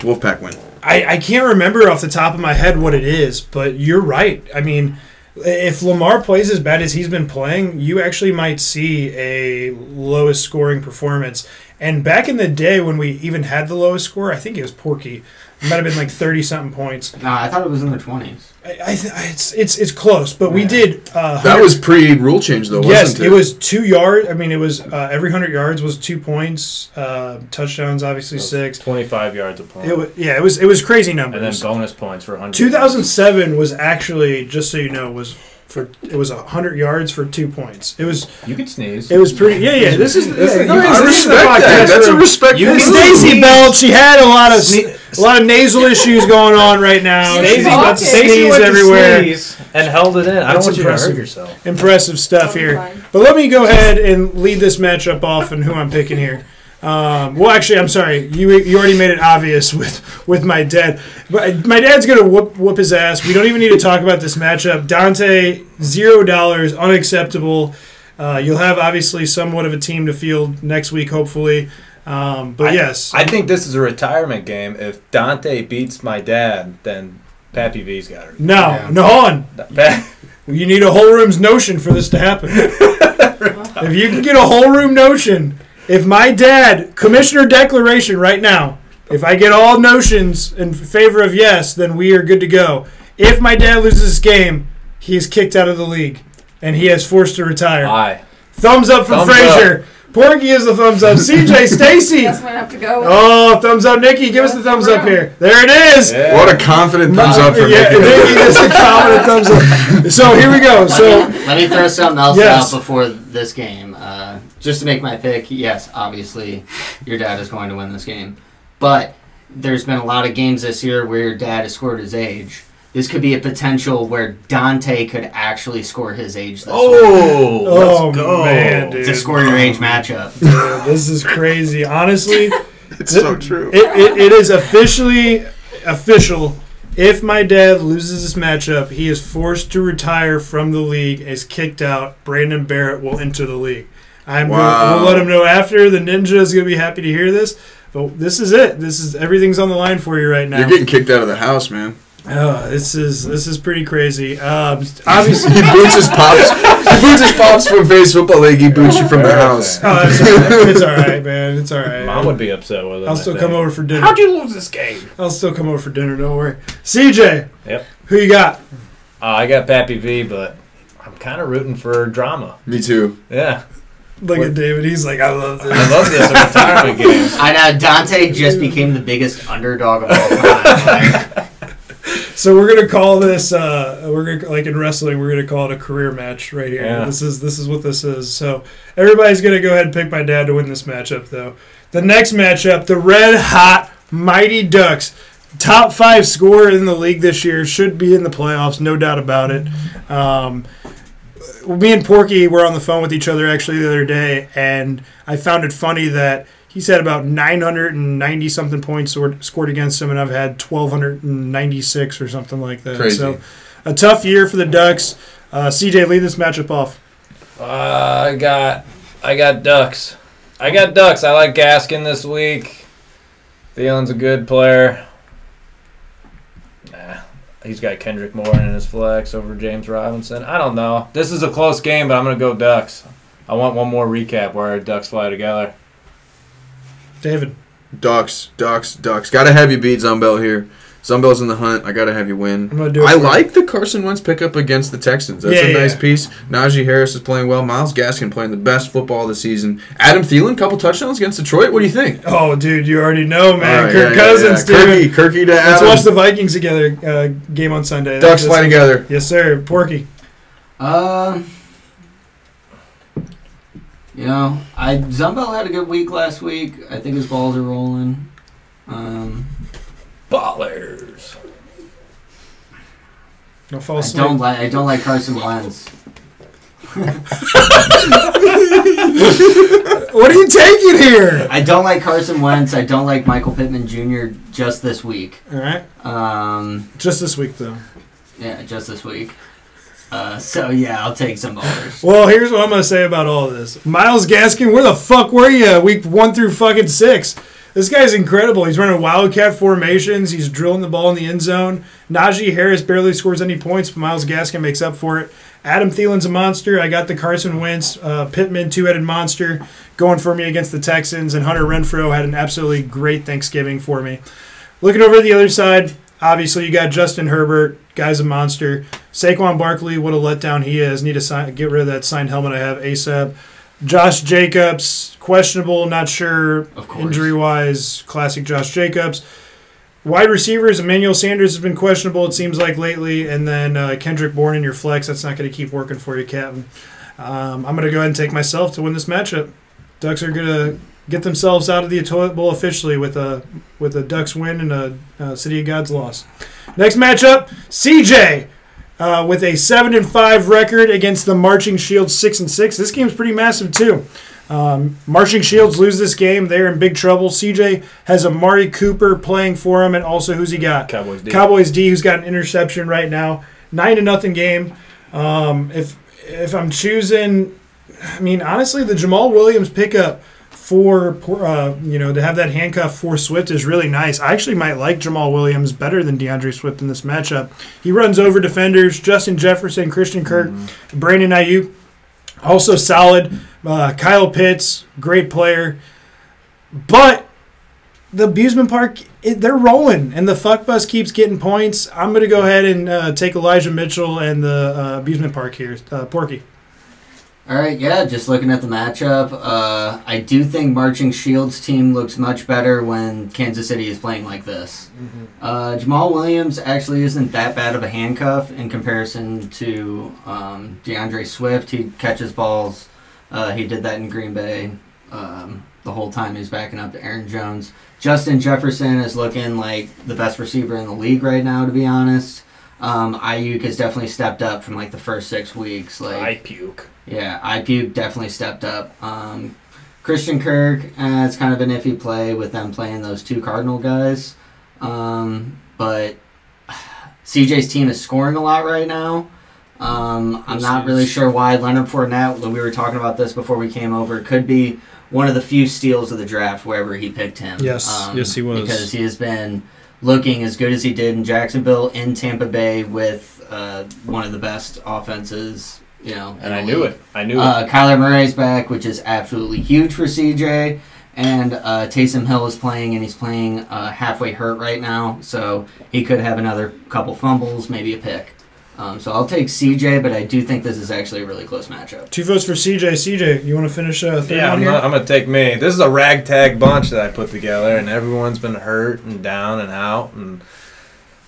Wolfpack win. I, I can't remember off the top of my head what it is, but you're right. I mean, if Lamar plays as bad as he's been playing, you actually might see a lowest scoring performance. And back in the day when we even had the lowest score, I think it was Porky. It might have been like thirty something points. No, I thought it was in the twenties. I, I th- it's it's it's close, but we did. Uh, That 100 was pre rule change though, yes, wasn't it was two yards. I mean, it was uh, every hundred yards was two points. Uh, touchdowns, obviously six. 25 yards a point. It was yeah, it was it was crazy numbers. and then numbers. bonus points for 100. 2007 was actually just so you know was for it was 100 yards for two points. It was You can sneeze. it was pretty yeah yeah. This is This yeah, is- go ahead, I this is the respect that. podcast That's a respect. respectful You- move. Stacy Belt, she had a lot of Sne- a lot of nasal issues going on right now. Stacey She's about to Stacey sneeze went to everywhere. sneeze and held it in. I don't That's want you to impressive. hurt yourself. Impressive stuff here. But let me go ahead and lead this matchup off and who I'm picking here. Um, well, actually, I'm sorry. You you already made it obvious with with my dad. But my dad's gonna whoop whoop his ass. We don't even need to talk about this matchup. Dante zero dollars, unacceptable. Uh, you'll have obviously somewhat of a team to field next week, hopefully. Um, but I- yes, I think this is a retirement game. If Dante beats my dad, then Pappy V's got her. no, Yeah. no, hold on. You need a whole room's notion for this to happen. if you can get a whole room notion, if my dad, commissioner declaration right now, if I get all notions in favor of yes, then we are good to go. If my dad loses this game, he is kicked out of the league and he has forced to retire. Aye. thumbs up from Thumbs Frazier. Porky is the thumbs up. CJ, Stacy. Guess I'm have to go. Oh, thumbs up, Nikki. Give us the thumbs up here. There it is. Yeah. What a confident thumbs up for yeah, Mickey. Nikki gets a confident thumbs up. So here we go. So. Let me throw something else Yes. out before this game. Uh, just to make my pick, yes, obviously, your dad is going to win this game. But there's been a lot of games this year where your dad has scored his age. This could be a potential where Dante could actually score his age this week. Oh, Oh let's go. man, dude. It's a score your age matchup. Dude, this is crazy. Honestly, It's so true. it, it, it is officially official. If my dad loses this matchup, he is forced to retire from the league. Is kicked out. Brandon Barrett will enter the league. I'm Wow. gonna, we'll let him know after. The ninja is gonna be happy to hear this. But this is it. This is everything's on the line for you right now. You're getting kicked out of the house, man. oh, this is this is pretty crazy. Um, obviously, He boots his pops. He boots his pops from Face Football League. He boots you from the house. oh, it's, all right. it's all right, man. It's all right. Mom would be upset with him. I'll still come over for dinner. How'd you lose this game? I'll still come over for dinner. Don't worry. CJ. Yep. Who you got? Uh, I got Pappy V, but I'm kind of rooting for drama. Me too. Yeah, Look at David. He's like, I love this. I love this a retirement game. I know Dante just became the biggest underdog of all time. So we're gonna call this. Uh, we're gonna like in wrestling. We're gonna call it a career match right here. Yeah. This is this is what this is. So everybody's gonna go ahead and pick my dad to win this matchup. Though the next matchup, the red hot mighty Ducks, top five scorer in the league this year, should be in the playoffs, no doubt about it. Um, me and Porky were on the phone with each other actually the other day, and I found it funny that he's had about 990 something points scored, scored against him, and I've had 1296 or something like that. Crazy. So a tough year for the Ducks. Uh, CJ, lead this matchup off. Uh, I got, I got Ducks. I got Ducks. I like Gaskin this week. Thielen's a good player. Nah, he's got Kendrick Bourne in his flex over James Robinson. I don't know. This is a close game, but I'm gonna go Ducks. I want one more recap where Ducks fly together. David. Ducks, Ducks, Ducks. Gotta have you beat Zumbel here. Zumbel's in the hunt. I gotta have you win. I'm gonna do it. I for you. like the Carson Wentz pickup against the Texans. That's Yeah, a nice yeah. piece. Najee Harris is playing well. Myles Gaskin playing the best football of the season. Adam Thielen, couple touchdowns against Detroit. What do you think? Oh, dude, you already know, man. All right, Kirk yeah, yeah, Cousins, yeah. dude. Kirky, Kirky to Let's Adam. watch the Vikings together uh, game on Sunday. Ducks That's- fly together. Yes, sir. Porky. Um, you know, I Zumbel had a good week last week. I think his balls are rolling. Um, Ballers. Don't fall I asleep. don't like I don't like Carson Wentz. What are you taking here? I don't like Carson Wentz. I don't like Michael Pittman Jr. just this week. All right. Um, Just this week, though. yeah, just this week. Uh, so yeah, I'll take some ballers. Well, here's what I'm gonna say about all of this. Myles Gaskin, where the fuck were you week one through fucking six? This guy's incredible. He's running wildcat formations. He's drilling the ball in the end zone. Najee Harris barely scores any points, but Myles Gaskin makes up for it. Adam Thielen's a monster. I got the Carson Wentz, uh, Pittman two-headed monster going for me against the Texans, and Hunter Renfrow had an absolutely great Thanksgiving for me. Looking over the other side, obviously you got Justin Herbert, guy's a monster. Saquon Barkley, what a letdown he is. Need to sign, get rid of that signed helmet I have ASAP. Josh Jacobs, questionable, not sure injury wise. Classic Josh Jacobs. Wide receivers, Emmanuel Sanders has been questionable, it seems like lately. And then uh, Kendrick Bourne in your flex. That's not going to keep working for you, Captain. Um, I'm going to go ahead and take myself to win this matchup. Ducks are going to get themselves out of the toilet bowl officially with a with a Ducks win and a, uh City of Gods loss. Next matchup, CJ uh, with a seven and five record against the Marching Shields six and six. This game's pretty massive too. Um, Marching Shields lose this game, they're in big trouble. CJ has Amari Cooper playing for him, and also who's he got? Cowboys D. Cowboys D, who's got an interception right now, nine to nothing game. Um, if if I'm choosing, I mean honestly, the Jamaal Williams pickup for uh, you know to have that handcuff for Swift is really nice. I actually might like Jamaal Williams better than D'Andre Swift in this matchup. He runs over defenders, Justin Jefferson, Christian Kirk, Brandon Aiyuk, also solid. Uh, Kyle Pitts, great player, but the amusement park it, they're rolling and the fuck bus keeps getting points i'm gonna go ahead and uh, take elijah mitchell and the uh, amusement park here uh, porky All right, yeah, just looking at the matchup, uh, I do think Marching Shields team looks much better when Kansas City is playing like this. Uh, Jamaal Williams actually isn't that bad of a handcuff in comparison to um, D'Andre Swift. He catches balls. Uh, he did that in Green Bay um, the whole time he's backing up to Aaron Jones. Justin Jefferson is looking like the best receiver in the league right now, to be honest. Um, Aiyuk has definitely stepped up from like the first six weeks. Like I puke. Yeah, IPU definitely stepped up. Um, Christian Kirk, uh, it's kind of an iffy play with them playing those two Cardinal guys. Um, but CJ's team is scoring a lot right now. Um, I'm not really sure why Leonard Fournette, we were talking about this before we came over, could be one of the few steals of the draft wherever he picked him. Yes. Yes, he was. Because he has been looking as good as he did in Jacksonville, in Tampa Bay, with uh, one of the best offenses. You know, And I knew league. it. I knew Uh, it. Kyler Murray's back, which is absolutely huge for CJ. And uh, Taysom Hill is playing, and he's playing uh, halfway hurt right now, so he could have another couple fumbles, maybe a pick. Um, so I'll take CJ, but I do think this is actually a really close matchup. two votes for cj cj you want to finish uh, third Yeah, one I'm, here not, I'm gonna take me. This is a ragtag bunch that I put together, and everyone's been hurt and down and out, and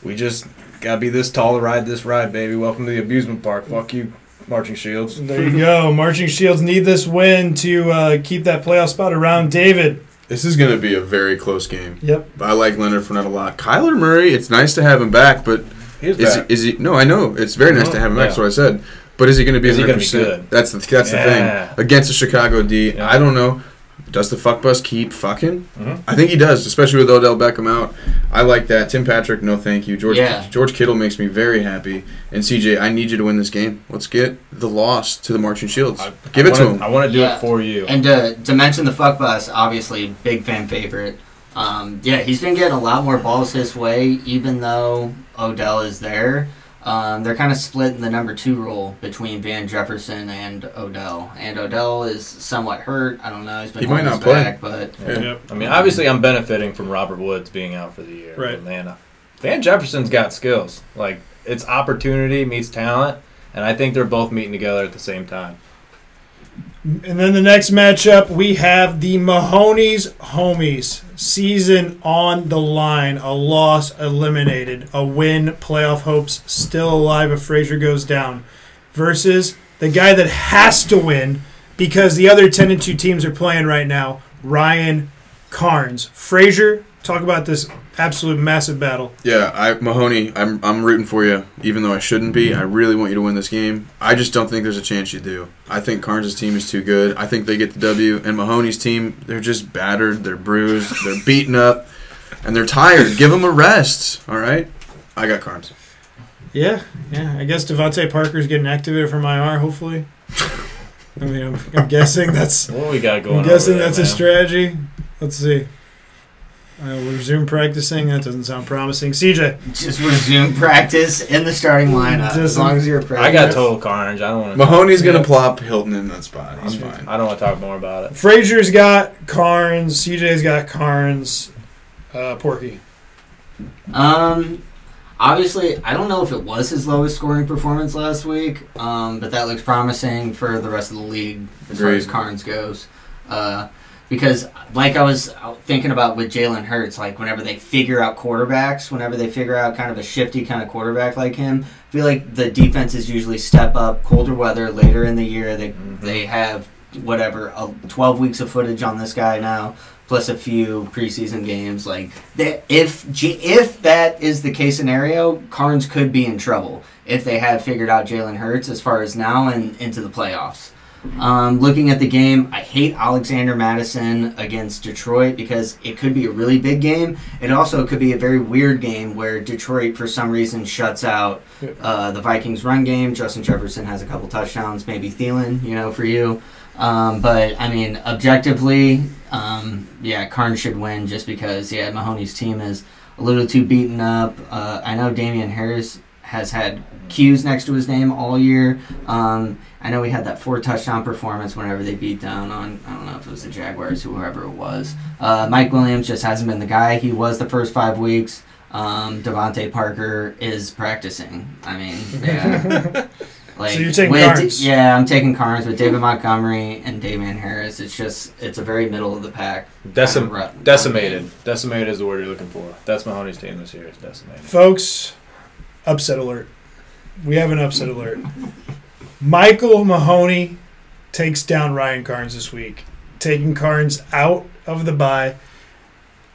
we just gotta be this tall to ride this ride, baby. Welcome to the amusement park. Fuck you, marching shields. there you go marching shields need this win to uh, keep that playoff spot around david This is going to be a very close game. yep I like Leonard Fournette a lot. Kyler Murray, it's nice to have him back, but He's is he, back. is he? No, I know it's very nice to have him back. Yeah. That's what I said. But is he going to be? Is he 100%? gonna be good? That's the that's Yeah. the thing against the Chicago D. Yeah. I don't know. Does the fuck bus keep fucking? Mhm. I think he does, especially with Odell Beckham out. I like that. Tim Patrick, no thank you. George Yeah. George Kittle makes me very happy. And CJ, I need you to win this game. Let's get the loss to the Marching Shields. I, Give I it to wanna- him. I want to do Yeah. it for you. And to, to mention the fuck bus, obviously big fan favorite. Um, yeah, he's been getting a lot more balls his way, even though Odell is there. Um, they're kind of split in the number two role between Van Jefferson and Odell. And Odell is somewhat hurt. I don't know. He's been He might not his play. back, but Yeah. Yep. I mean, obviously, I'm benefiting from Robert Woods being out for the year. Right. But man, uh, Van Jefferson's got skills. Like it's opportunity meets talent, and I think they're both meeting together at the same time. And then the next matchup, we have the Mahoney's Homies. Season on the line. A loss eliminated. A win. Playoff hopes still alive if Frazier goes down. Versus the guy that has to win because the other 10 and 2 teams are playing right now, Ryan Carnes. Frazier, talk about this absolute massive battle. Yeah, I Mahoney, I'm I'm rooting for you, even though I shouldn't be. Mm-hmm. I really want you to win this game. I just don't think there's a chance you do. I think Carnes' team is too good. I think they get the W. And Mahoney's team, they're just battered, they're bruised, they're beaten up, and they're tired. Give them a rest. All right, I got Carnes. Yeah, yeah. I guess DeVante Parker's getting activated from IR, hopefully. I mean, I'm, I'm guessing that's What we got going? I'm guessing over there, that's a strategy. Let's see. Uh, we'll resume practicing. That doesn't sound promising. CJ, just resume practice in the starting lineup as Doesn't- long as you're practicing. I got total carnage. I don't want to. Mahoney's gonna plop Hilton in that spot. He's fine. I don't want to talk more about it. Frazier's got Carnes. CJ's got Carnes. Uh, Porky. Um, obviously, I don't know if it was his lowest scoring performance last week, um, but that looks promising for the rest of the league as far as Carnes goes. Uh, because, like I was thinking about with Jalen Hurts, like whenever they figure out quarterbacks, whenever they figure out kind of a shifty kind of quarterback like him, I feel like the defenses usually step up. Colder weather later in the year, they they have whatever uh, 12 weeks of footage on this guy now plus a few preseason games. Like that if G- if that is the case scenario Carnes could be in trouble if they had figured out Jalen Hurts as far as now and into the playoffs um, looking at the game, I hate Alexander Mattison against Detroit because it could be a really big game. It also could be a very weird game where Detroit, for some reason, shuts out uh, the Vikings' run game. Justin Jefferson has a couple touchdowns, maybe Thielen, you know, for you. Um, but I mean, objectively, um, yeah, Carnes should win just because yeah, Mahoney's team is a little too beaten up. Uh, I know Damien Harris has had Q's next to his name all year. Um, I know we had that four touchdown performance whenever they beat down on I don't know if it was the Jaguars, or whoever it was. Uh, Mike Williams just hasn't been the guy he was the first five weeks. Um, DeVante Parker is practicing. I mean, yeah. Like, So you're taking with- Carnes? Yeah, I'm taking Carnes with David Montgomery and Damien Harris. It's just it's a very middle of the pack. Decim- kind of run- decimated. Decimated is the word you're looking for. That's Mahoney's team this year. Is decimated. Folks, upset alert. We have an upset alert. Michael Mahoney takes down Ryan Carnes this week, taking Carnes out of the bye.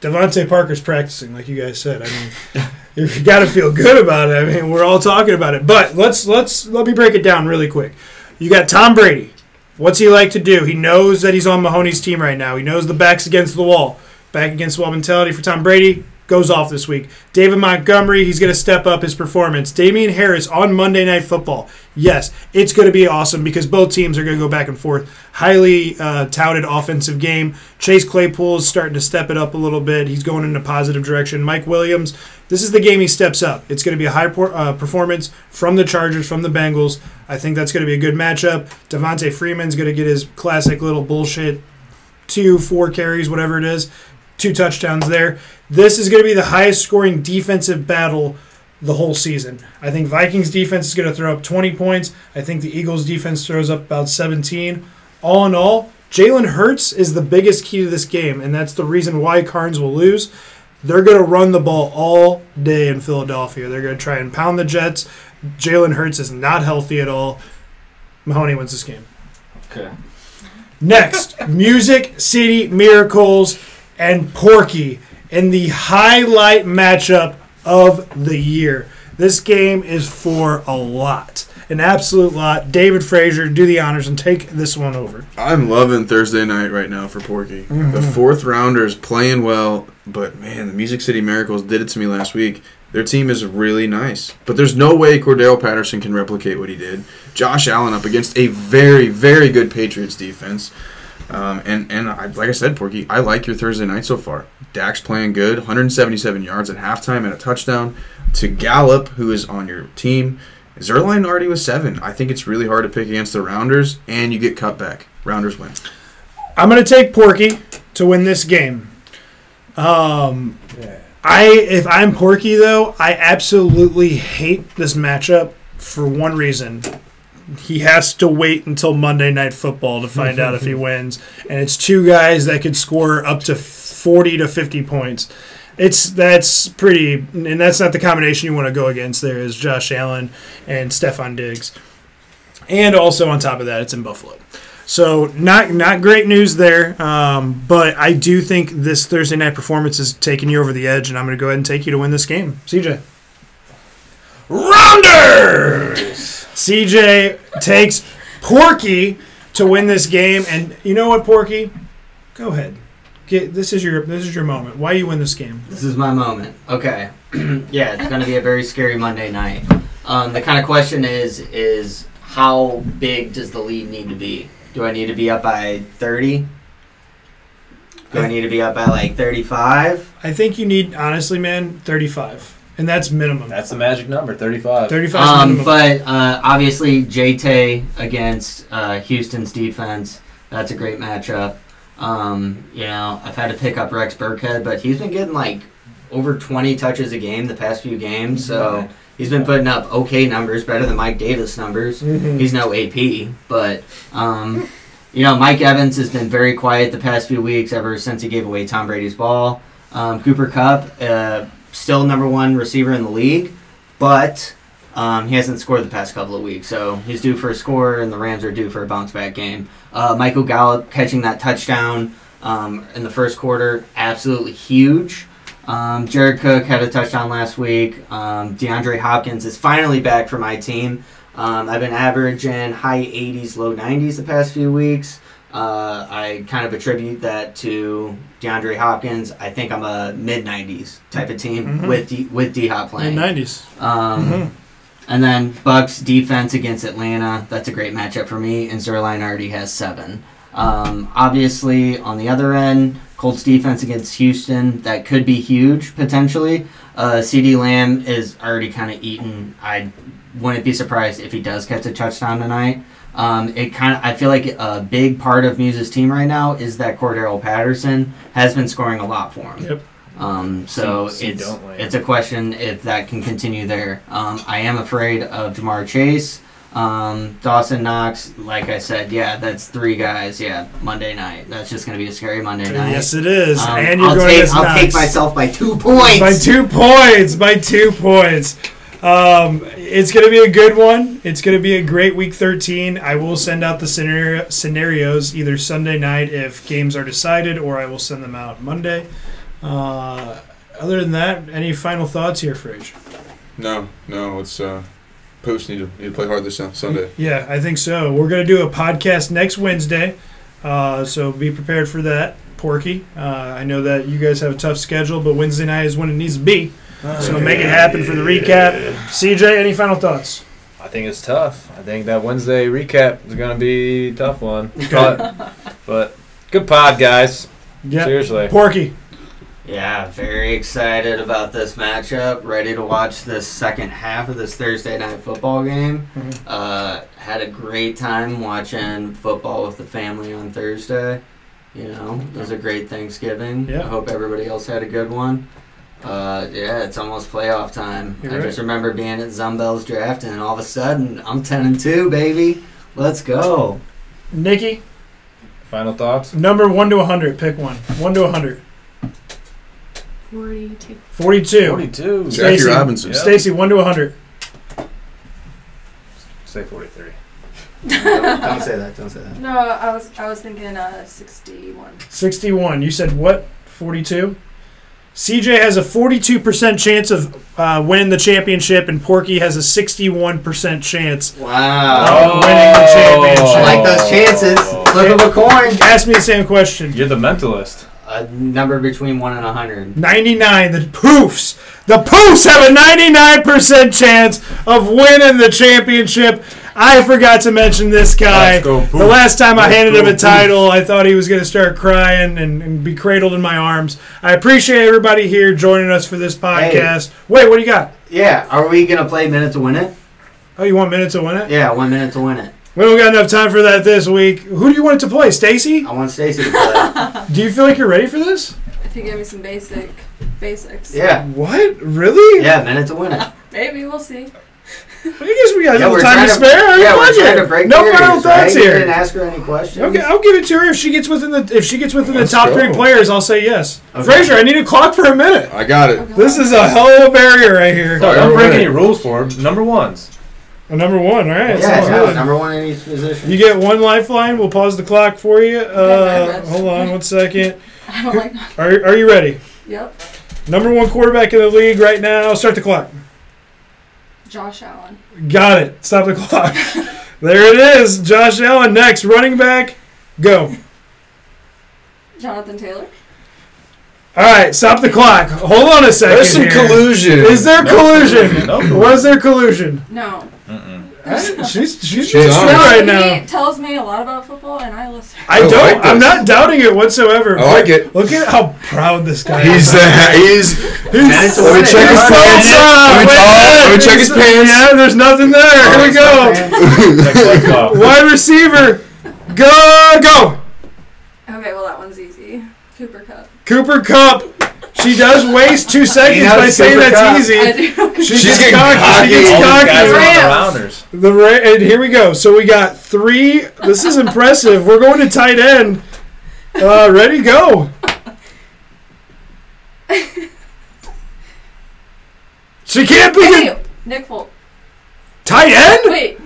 DeVante Parker's practicing, like you guys said. I mean, you got to feel good about it. I mean, we're all talking about it. But let's let's let me break it down really quick. You got Tom Brady. What's he like to do? He knows that he's on Mahoney's team right now. He knows the back's against the wall. Back against the wall mentality for Tom Brady goes off this week. David Montgomery, he's going to step up his performance. Damien Harris on Monday Night Football. Yes, it's going to be awesome because both teams are going to go back and forth. Highly uh, touted offensive game. Chase Claypool is starting to step it up a little bit. He's going in a positive direction. Mike Williams, this is the game he steps up. It's going to be a high por- uh, performance from the Chargers, from the Bengals. I think that's going to be a good matchup. Devonta Freeman's going to get his classic little bullshit two, four carries, whatever it is, two touchdowns there. This is going to be the highest scoring defensive battle the whole season. I think Vikings defense is going to throw up 20 points. I think the Eagles defense throws up about 17. All in all, Jalen Hurts is the biggest key to this game, and that's the reason why Carnes will lose. They're going to run the ball all day in Philadelphia. They're going to try and pound the Jets. Jalen Hurts is not healthy at all. Mahoney wins this game. Okay. Next, Music City Miracles and Porky in the highlight matchup of the year. This game is for a lot. an absolute lot. David Frazier, do the honors and take this one over. I'm loving Thursday night right now for Porky. The mm-hmm. fourth rounder is playing well, but man, the Music City Miracles did it to me last week. Their team is really nice, but there's no way Cordarrelle Patterson can replicate what he did. Josh Allen up against a very, very good Patriots defense. Um, and and I, like I said, Porky, I like your Thursday night so far. Dak's playing good, 177 yards at halftime and a touchdown to Gallup, who is on your team. Zerline already was seven. I think it's really hard to pick against the Rounders, and you get cut back. Rounders win. I'm going to take Porky to win this game. Um, I if I'm Porky though, I absolutely hate this matchup for one reason. He has to wait until Monday Night Football to find out if he wins, and it's two guys that could score up to 40 to 50 points. It's that's pretty, and that's not the combination you want to go against. There is Josh Allen and Stefon Diggs, and also on top of that, it's in Buffalo. So not not great news there, um, but I do think this Thursday night performance is taking you over the edge, and I'm going to go ahead and take you to win this game, CJ. Rounders. CJ takes Porky to win this game, and you know what, Porky? Go ahead. Get this is your this is your moment. Why you win this game? This is my moment. Okay. yeah, it's going to be a very scary Monday night. Um, the kind of question is is how big does the lead need to be? Do I need to be up by 30? Do I need to be up by like 35? I think you need honestly, man, 35, and that's minimum. That's the magic number, 35. 35 Um, minimum. but uh, obviously, JT against uh, Houston's defense, that's a great matchup. Um, you know, I've had to pick up Rex Burkhead, but he's been getting like over 20 touches a game the past few games, so he's been putting up okay numbers, better than Mike Davis numbers. He's no AP, but um, you know, Mike Evans has been very quiet the past few weeks ever since he gave away Tom Brady's ball. Um, Cooper Kupp, uh, still number one receiver in the league, but um, he hasn't scored the past couple of weeks, so he's due for a score, and the Rams are due for a bounce back game. Uh, Michael Gallup catching that touchdown um, in the first quarter, absolutely huge. Um, Jared Cook had a touchdown last week. Um, DeAndre Hopkins is finally back for my team. Um, I've been averaging high 80s, low 90s the past few weeks. Uh, I kind of attribute that to DeAndre Hopkins. I think I'm a mid 90s type of team Mhm. with D, with D Hop in playing. 90s. Um, Mhm. And then Bucks defense against Atlanta. That's a great matchup for me. And Zerline already has seven. Um, obviously, on the other end, Colts defense against Houston. That could be huge potentially. Uh, CeeDee Lamb is already kind of eaten. I wouldn't be surprised if he does catch a touchdown tonight. Um, it kind of I feel like a big part of Muse's team right now is that Cordarrelle Patterson has been scoring a lot for him. Yep. Um, so See- see, it's don't it's a question if that can continue there. Um, I am afraid of Ja'Marr Chase, um, Dawson Knox. Like I said, yeah, that's three guys. Yeah, Monday night. That's just gonna be a scary Monday night. Yes, it is. Um, and you're I'll going take against I'll Knox. take myself by two points. By two points. By two points. Um, it's going to be a good one. It's going to be a great week 13. I will send out the scenario, scenarios either Sunday night if games are decided, or I will send them out Monday. Uh, other than that, any final thoughts here, Frage? No, no, it's uh, Post need to need to play hard this Sunday. Yeah, I think so. We're going to do a podcast next Wednesday, uh, so be prepared for that, Porky. Uh, I know that you guys have a tough schedule, but Wednesday night is when it needs to be. So make it happen for the recap. CJ, any final thoughts? I think it's tough. I think that Wednesday recap is going to be a tough one. But, but good pod, guys. Yeah. Seriously. Porky. Yeah, very excited about this matchup. Ready to watch this second half of this Thursday night football game. Mhm. Uh, had a great time watching football with the family on Thursday. You know, it was a great Thanksgiving. Yeah. I hope everybody else had a good one. Uh, yeah, it's almost playoff time. You're I right. just remember being at Zumbel's draft, and all of a sudden, I'm ten and two, baby. Let's go. Nikki, Final thoughts? number 1 to 100. Pick one. 1 to 100. 42. 42. 42. Jackie Stacy. Robinson. Yeah. Stacy, 1 to 100. Say 43. don't say that. Don't say that. No, I was I was thinking uh 61. 61. You said what? 42? CJ has a 42% chance of uh, winning the championship, and Porky has a 61% chance Wow. of winning the championship. I like those chances. Flip of a coin. Ask me the same question. You're the mentalist. A number between one and a hundred. 99. The Poofs. The Poofs have a 99% chance of winning the championship. I forgot to mention this guy. Let's go, the last time I Let's handed go, him a Poofs. title, I thought he was going to start crying and, and be cradled in my arms. I appreciate everybody here joining us for this podcast. Wait, what do you got? Yeah. Are we gonna play minute to win it? Oh, you want Minute to win it? Yeah, one minute to win it. We don't got enough time for that this week. Who do you want it to play? Stacy? I want Stacy to play. Do you feel like you're ready for this? If you give me some basic basics. yeah. What? Really? Yeah, minute to win it. Maybe we'll see. I guess we got a Yeah, little time trying to to- spare. Yeah, we're trying it. to break No barriers, final right? thoughts You here. didn't ask her any questions. Okay, I'll give it to her if she gets within the if she gets within the Let's top go. three players. I'll say yes. Okay. Frazier, I need a clock for a minute. I got it. This is a hell of a barrier right here. No, Fire don't break any rules for him. Number ones. A number one, all right. Yeah, sounds no, good. number one in each position. You get one lifeline. We'll pause the clock for you. Uh, nervous. hold on one second. I don't like. Are, are you ready? Yep. Number one quarterback in the league right now. Start the clock. Josh Allen. Got it. Stop the clock. there it is. Josh Allen next. Running back. Go. Jonathan Taylor. All right. Stop the clock. Hold on a second. There's some here. collusion. Is there collusion? Nope. Was there collusion? No. She's she's she's, She's true on. right he now. tells me a lot about football, and I listen. I oh, I don't. like I'm not doubting it whatsoever. I like it. Look at how proud this guy He's is. the he's. Minute to Let me check his pants. man. Let me- oh, let me check his pants. Yeah, there's nothing there. Here we go. Like flip flop. Uh, Wide receiver. Go go. Okay, well that one's easy. Cooper Kupp. Cooper Kupp. She does waste two seconds by saying that's Kupp. Easy. She She's gets getting cocky. cocky. She gets All these guys cocky. are the Ra- and here we go. So we got three. This is impressive. We're going to tight end. Uh, ready? Go. She can't be Wait, Nick Folk. tight end. Wait,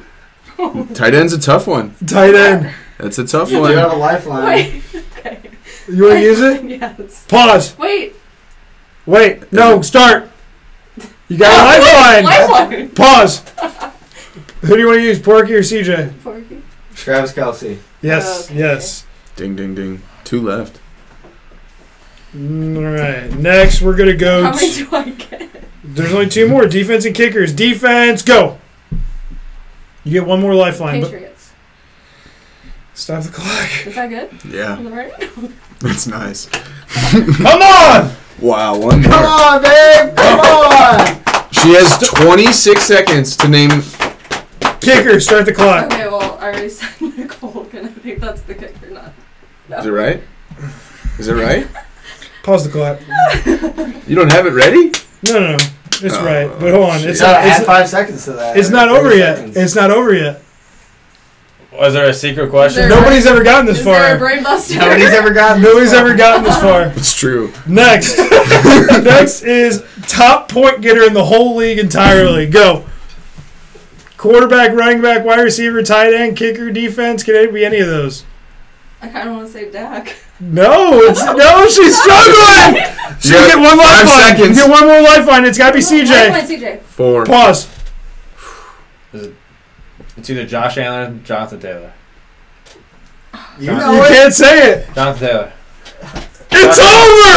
Tight end's a tough one. Tight end. That's a tough You one. have a lifeline. wait. Okay. You want to use it? Yes. Pause. Wait. Wait. No. Start. You got a lifeline. Lifeline. Pause. Who do you want to use, Porky or CJ? Porky. Travis Kelce. Yes. Okay. Yes. Ding ding ding. Two left. Mm, All right. Next, we're gonna go. How many t- do I get? There's only two more. Defense and kickers. Defense, go. You get one more lifeline. But Patriots. stop the clock. Is that good? Yeah, Is that right? that's nice. Come on! Wow, one Come more. on, babe. Come oh. on. She has 26 seconds to name. Kicker, start the clock. Okay, well, I already said Nick Folk, and I think that's the kicker, not. Is it right? Is it right? Pause the clock. You don't have it ready? No, no, no. It's Oh, right. But hold on. shit. It's So not, add it's, five seconds to that. it's not 30 over yet. It's not over yet. Was there a secret question? Is there- Nobody's ever gotten this Is there a far. brain buster? Nobody's ever gotten. Nobody's ever gotten this far. It's true. Next. Next is top point getter in the whole league entirely. Go. Quarterback, running back, wide receiver, tight end, kicker, defense. Can it be any of those? I kind of want to say Dak. No, it's no. She's struggling. She You can got get one five lifeline. You seconds. get one more lifeline. It's got to be Lifeline, CJ. CJ. Four. Pause. It's either Josh Allen or Jonathan Taylor. You You know it. can't say it. Jonathan Taylor. It's over.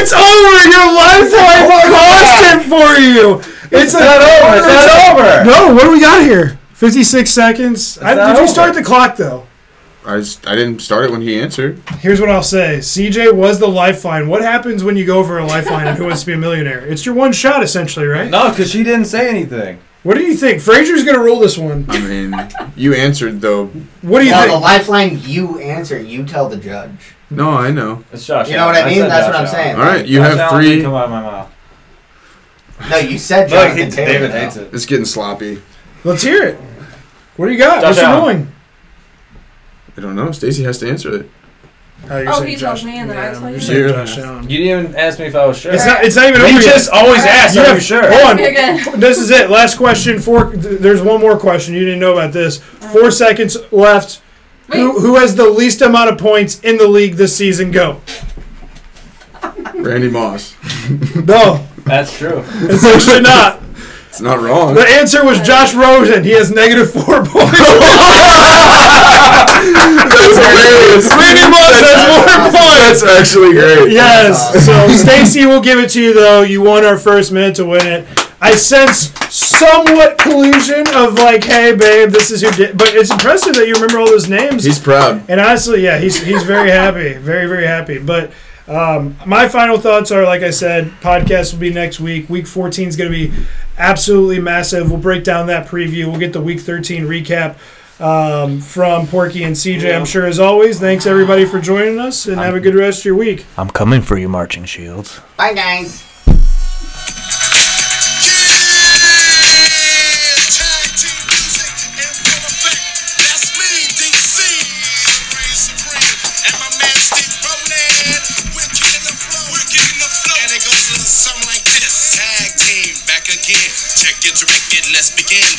It's over. Your lifeline constant for you. It's, not over. It's not over. No, what do we got here? Fifty-six seconds. I, not did you over. start the clock though? I, just, I didn't start it when he answered. Here's what I'll say. CJ was the lifeline. What happens when you go for a lifeline and who wants to be a millionaire? It's your one shot essentially, right? No, because she didn't say anything. What do you think? Frazier's gonna rule this one. I mean, you answered though. What do you Well, the think? lifeline you answer, you tell the judge. No, I know. It's Josh You know what Allen. I mean? said That's Josh what I'm Allen. saying. All right, you Josh have Allen didn't three. Come out of my mouth. No, you said Look, Jonathan he, Taylor. David though. hates it. It's getting sloppy. Let's hear it. What do you got? Josh What's your Allen. ruling? I don't know. Stacy has to answer it. Oh, you're Oh, saying he Josh. tells me and then I Yeah, tell you're you? saying Yeah. Josh Allen. You didn't even ask me if I was sure. It's not. It's not even We over just yet. always ask. You Are have- you sure? Hold on. Me again. This is it. Last question. Four. th- There's one more question. You didn't know about this. Four seconds left. Wait. Who, who has the least amount of points in the league this season? Go. Randy Moss. No, That's true. it's actually not. It's not wrong. The answer was Josh Rosen. He has negative four points. That's hilarious. Randy Moss has more points. That's actually great. Yes. So Stacy will give it to you though. You won our first minute to win it. I sense somewhat collusion of like, hey babe, this is who did. But it's impressive that you remember all those names. He's proud. And honestly, yeah, he's he's very happy, very very happy. But um, my final thoughts are, like I said, podcast will be next week. Week 14 is going to be absolutely massive. We'll break down that preview. We'll get the Week 13 recap um, from Porky and CJ. I'm sure as always. Thanks everybody for joining us, and have a good rest of your week. I'm coming for you, Marching Shields. Bye, guys. Something like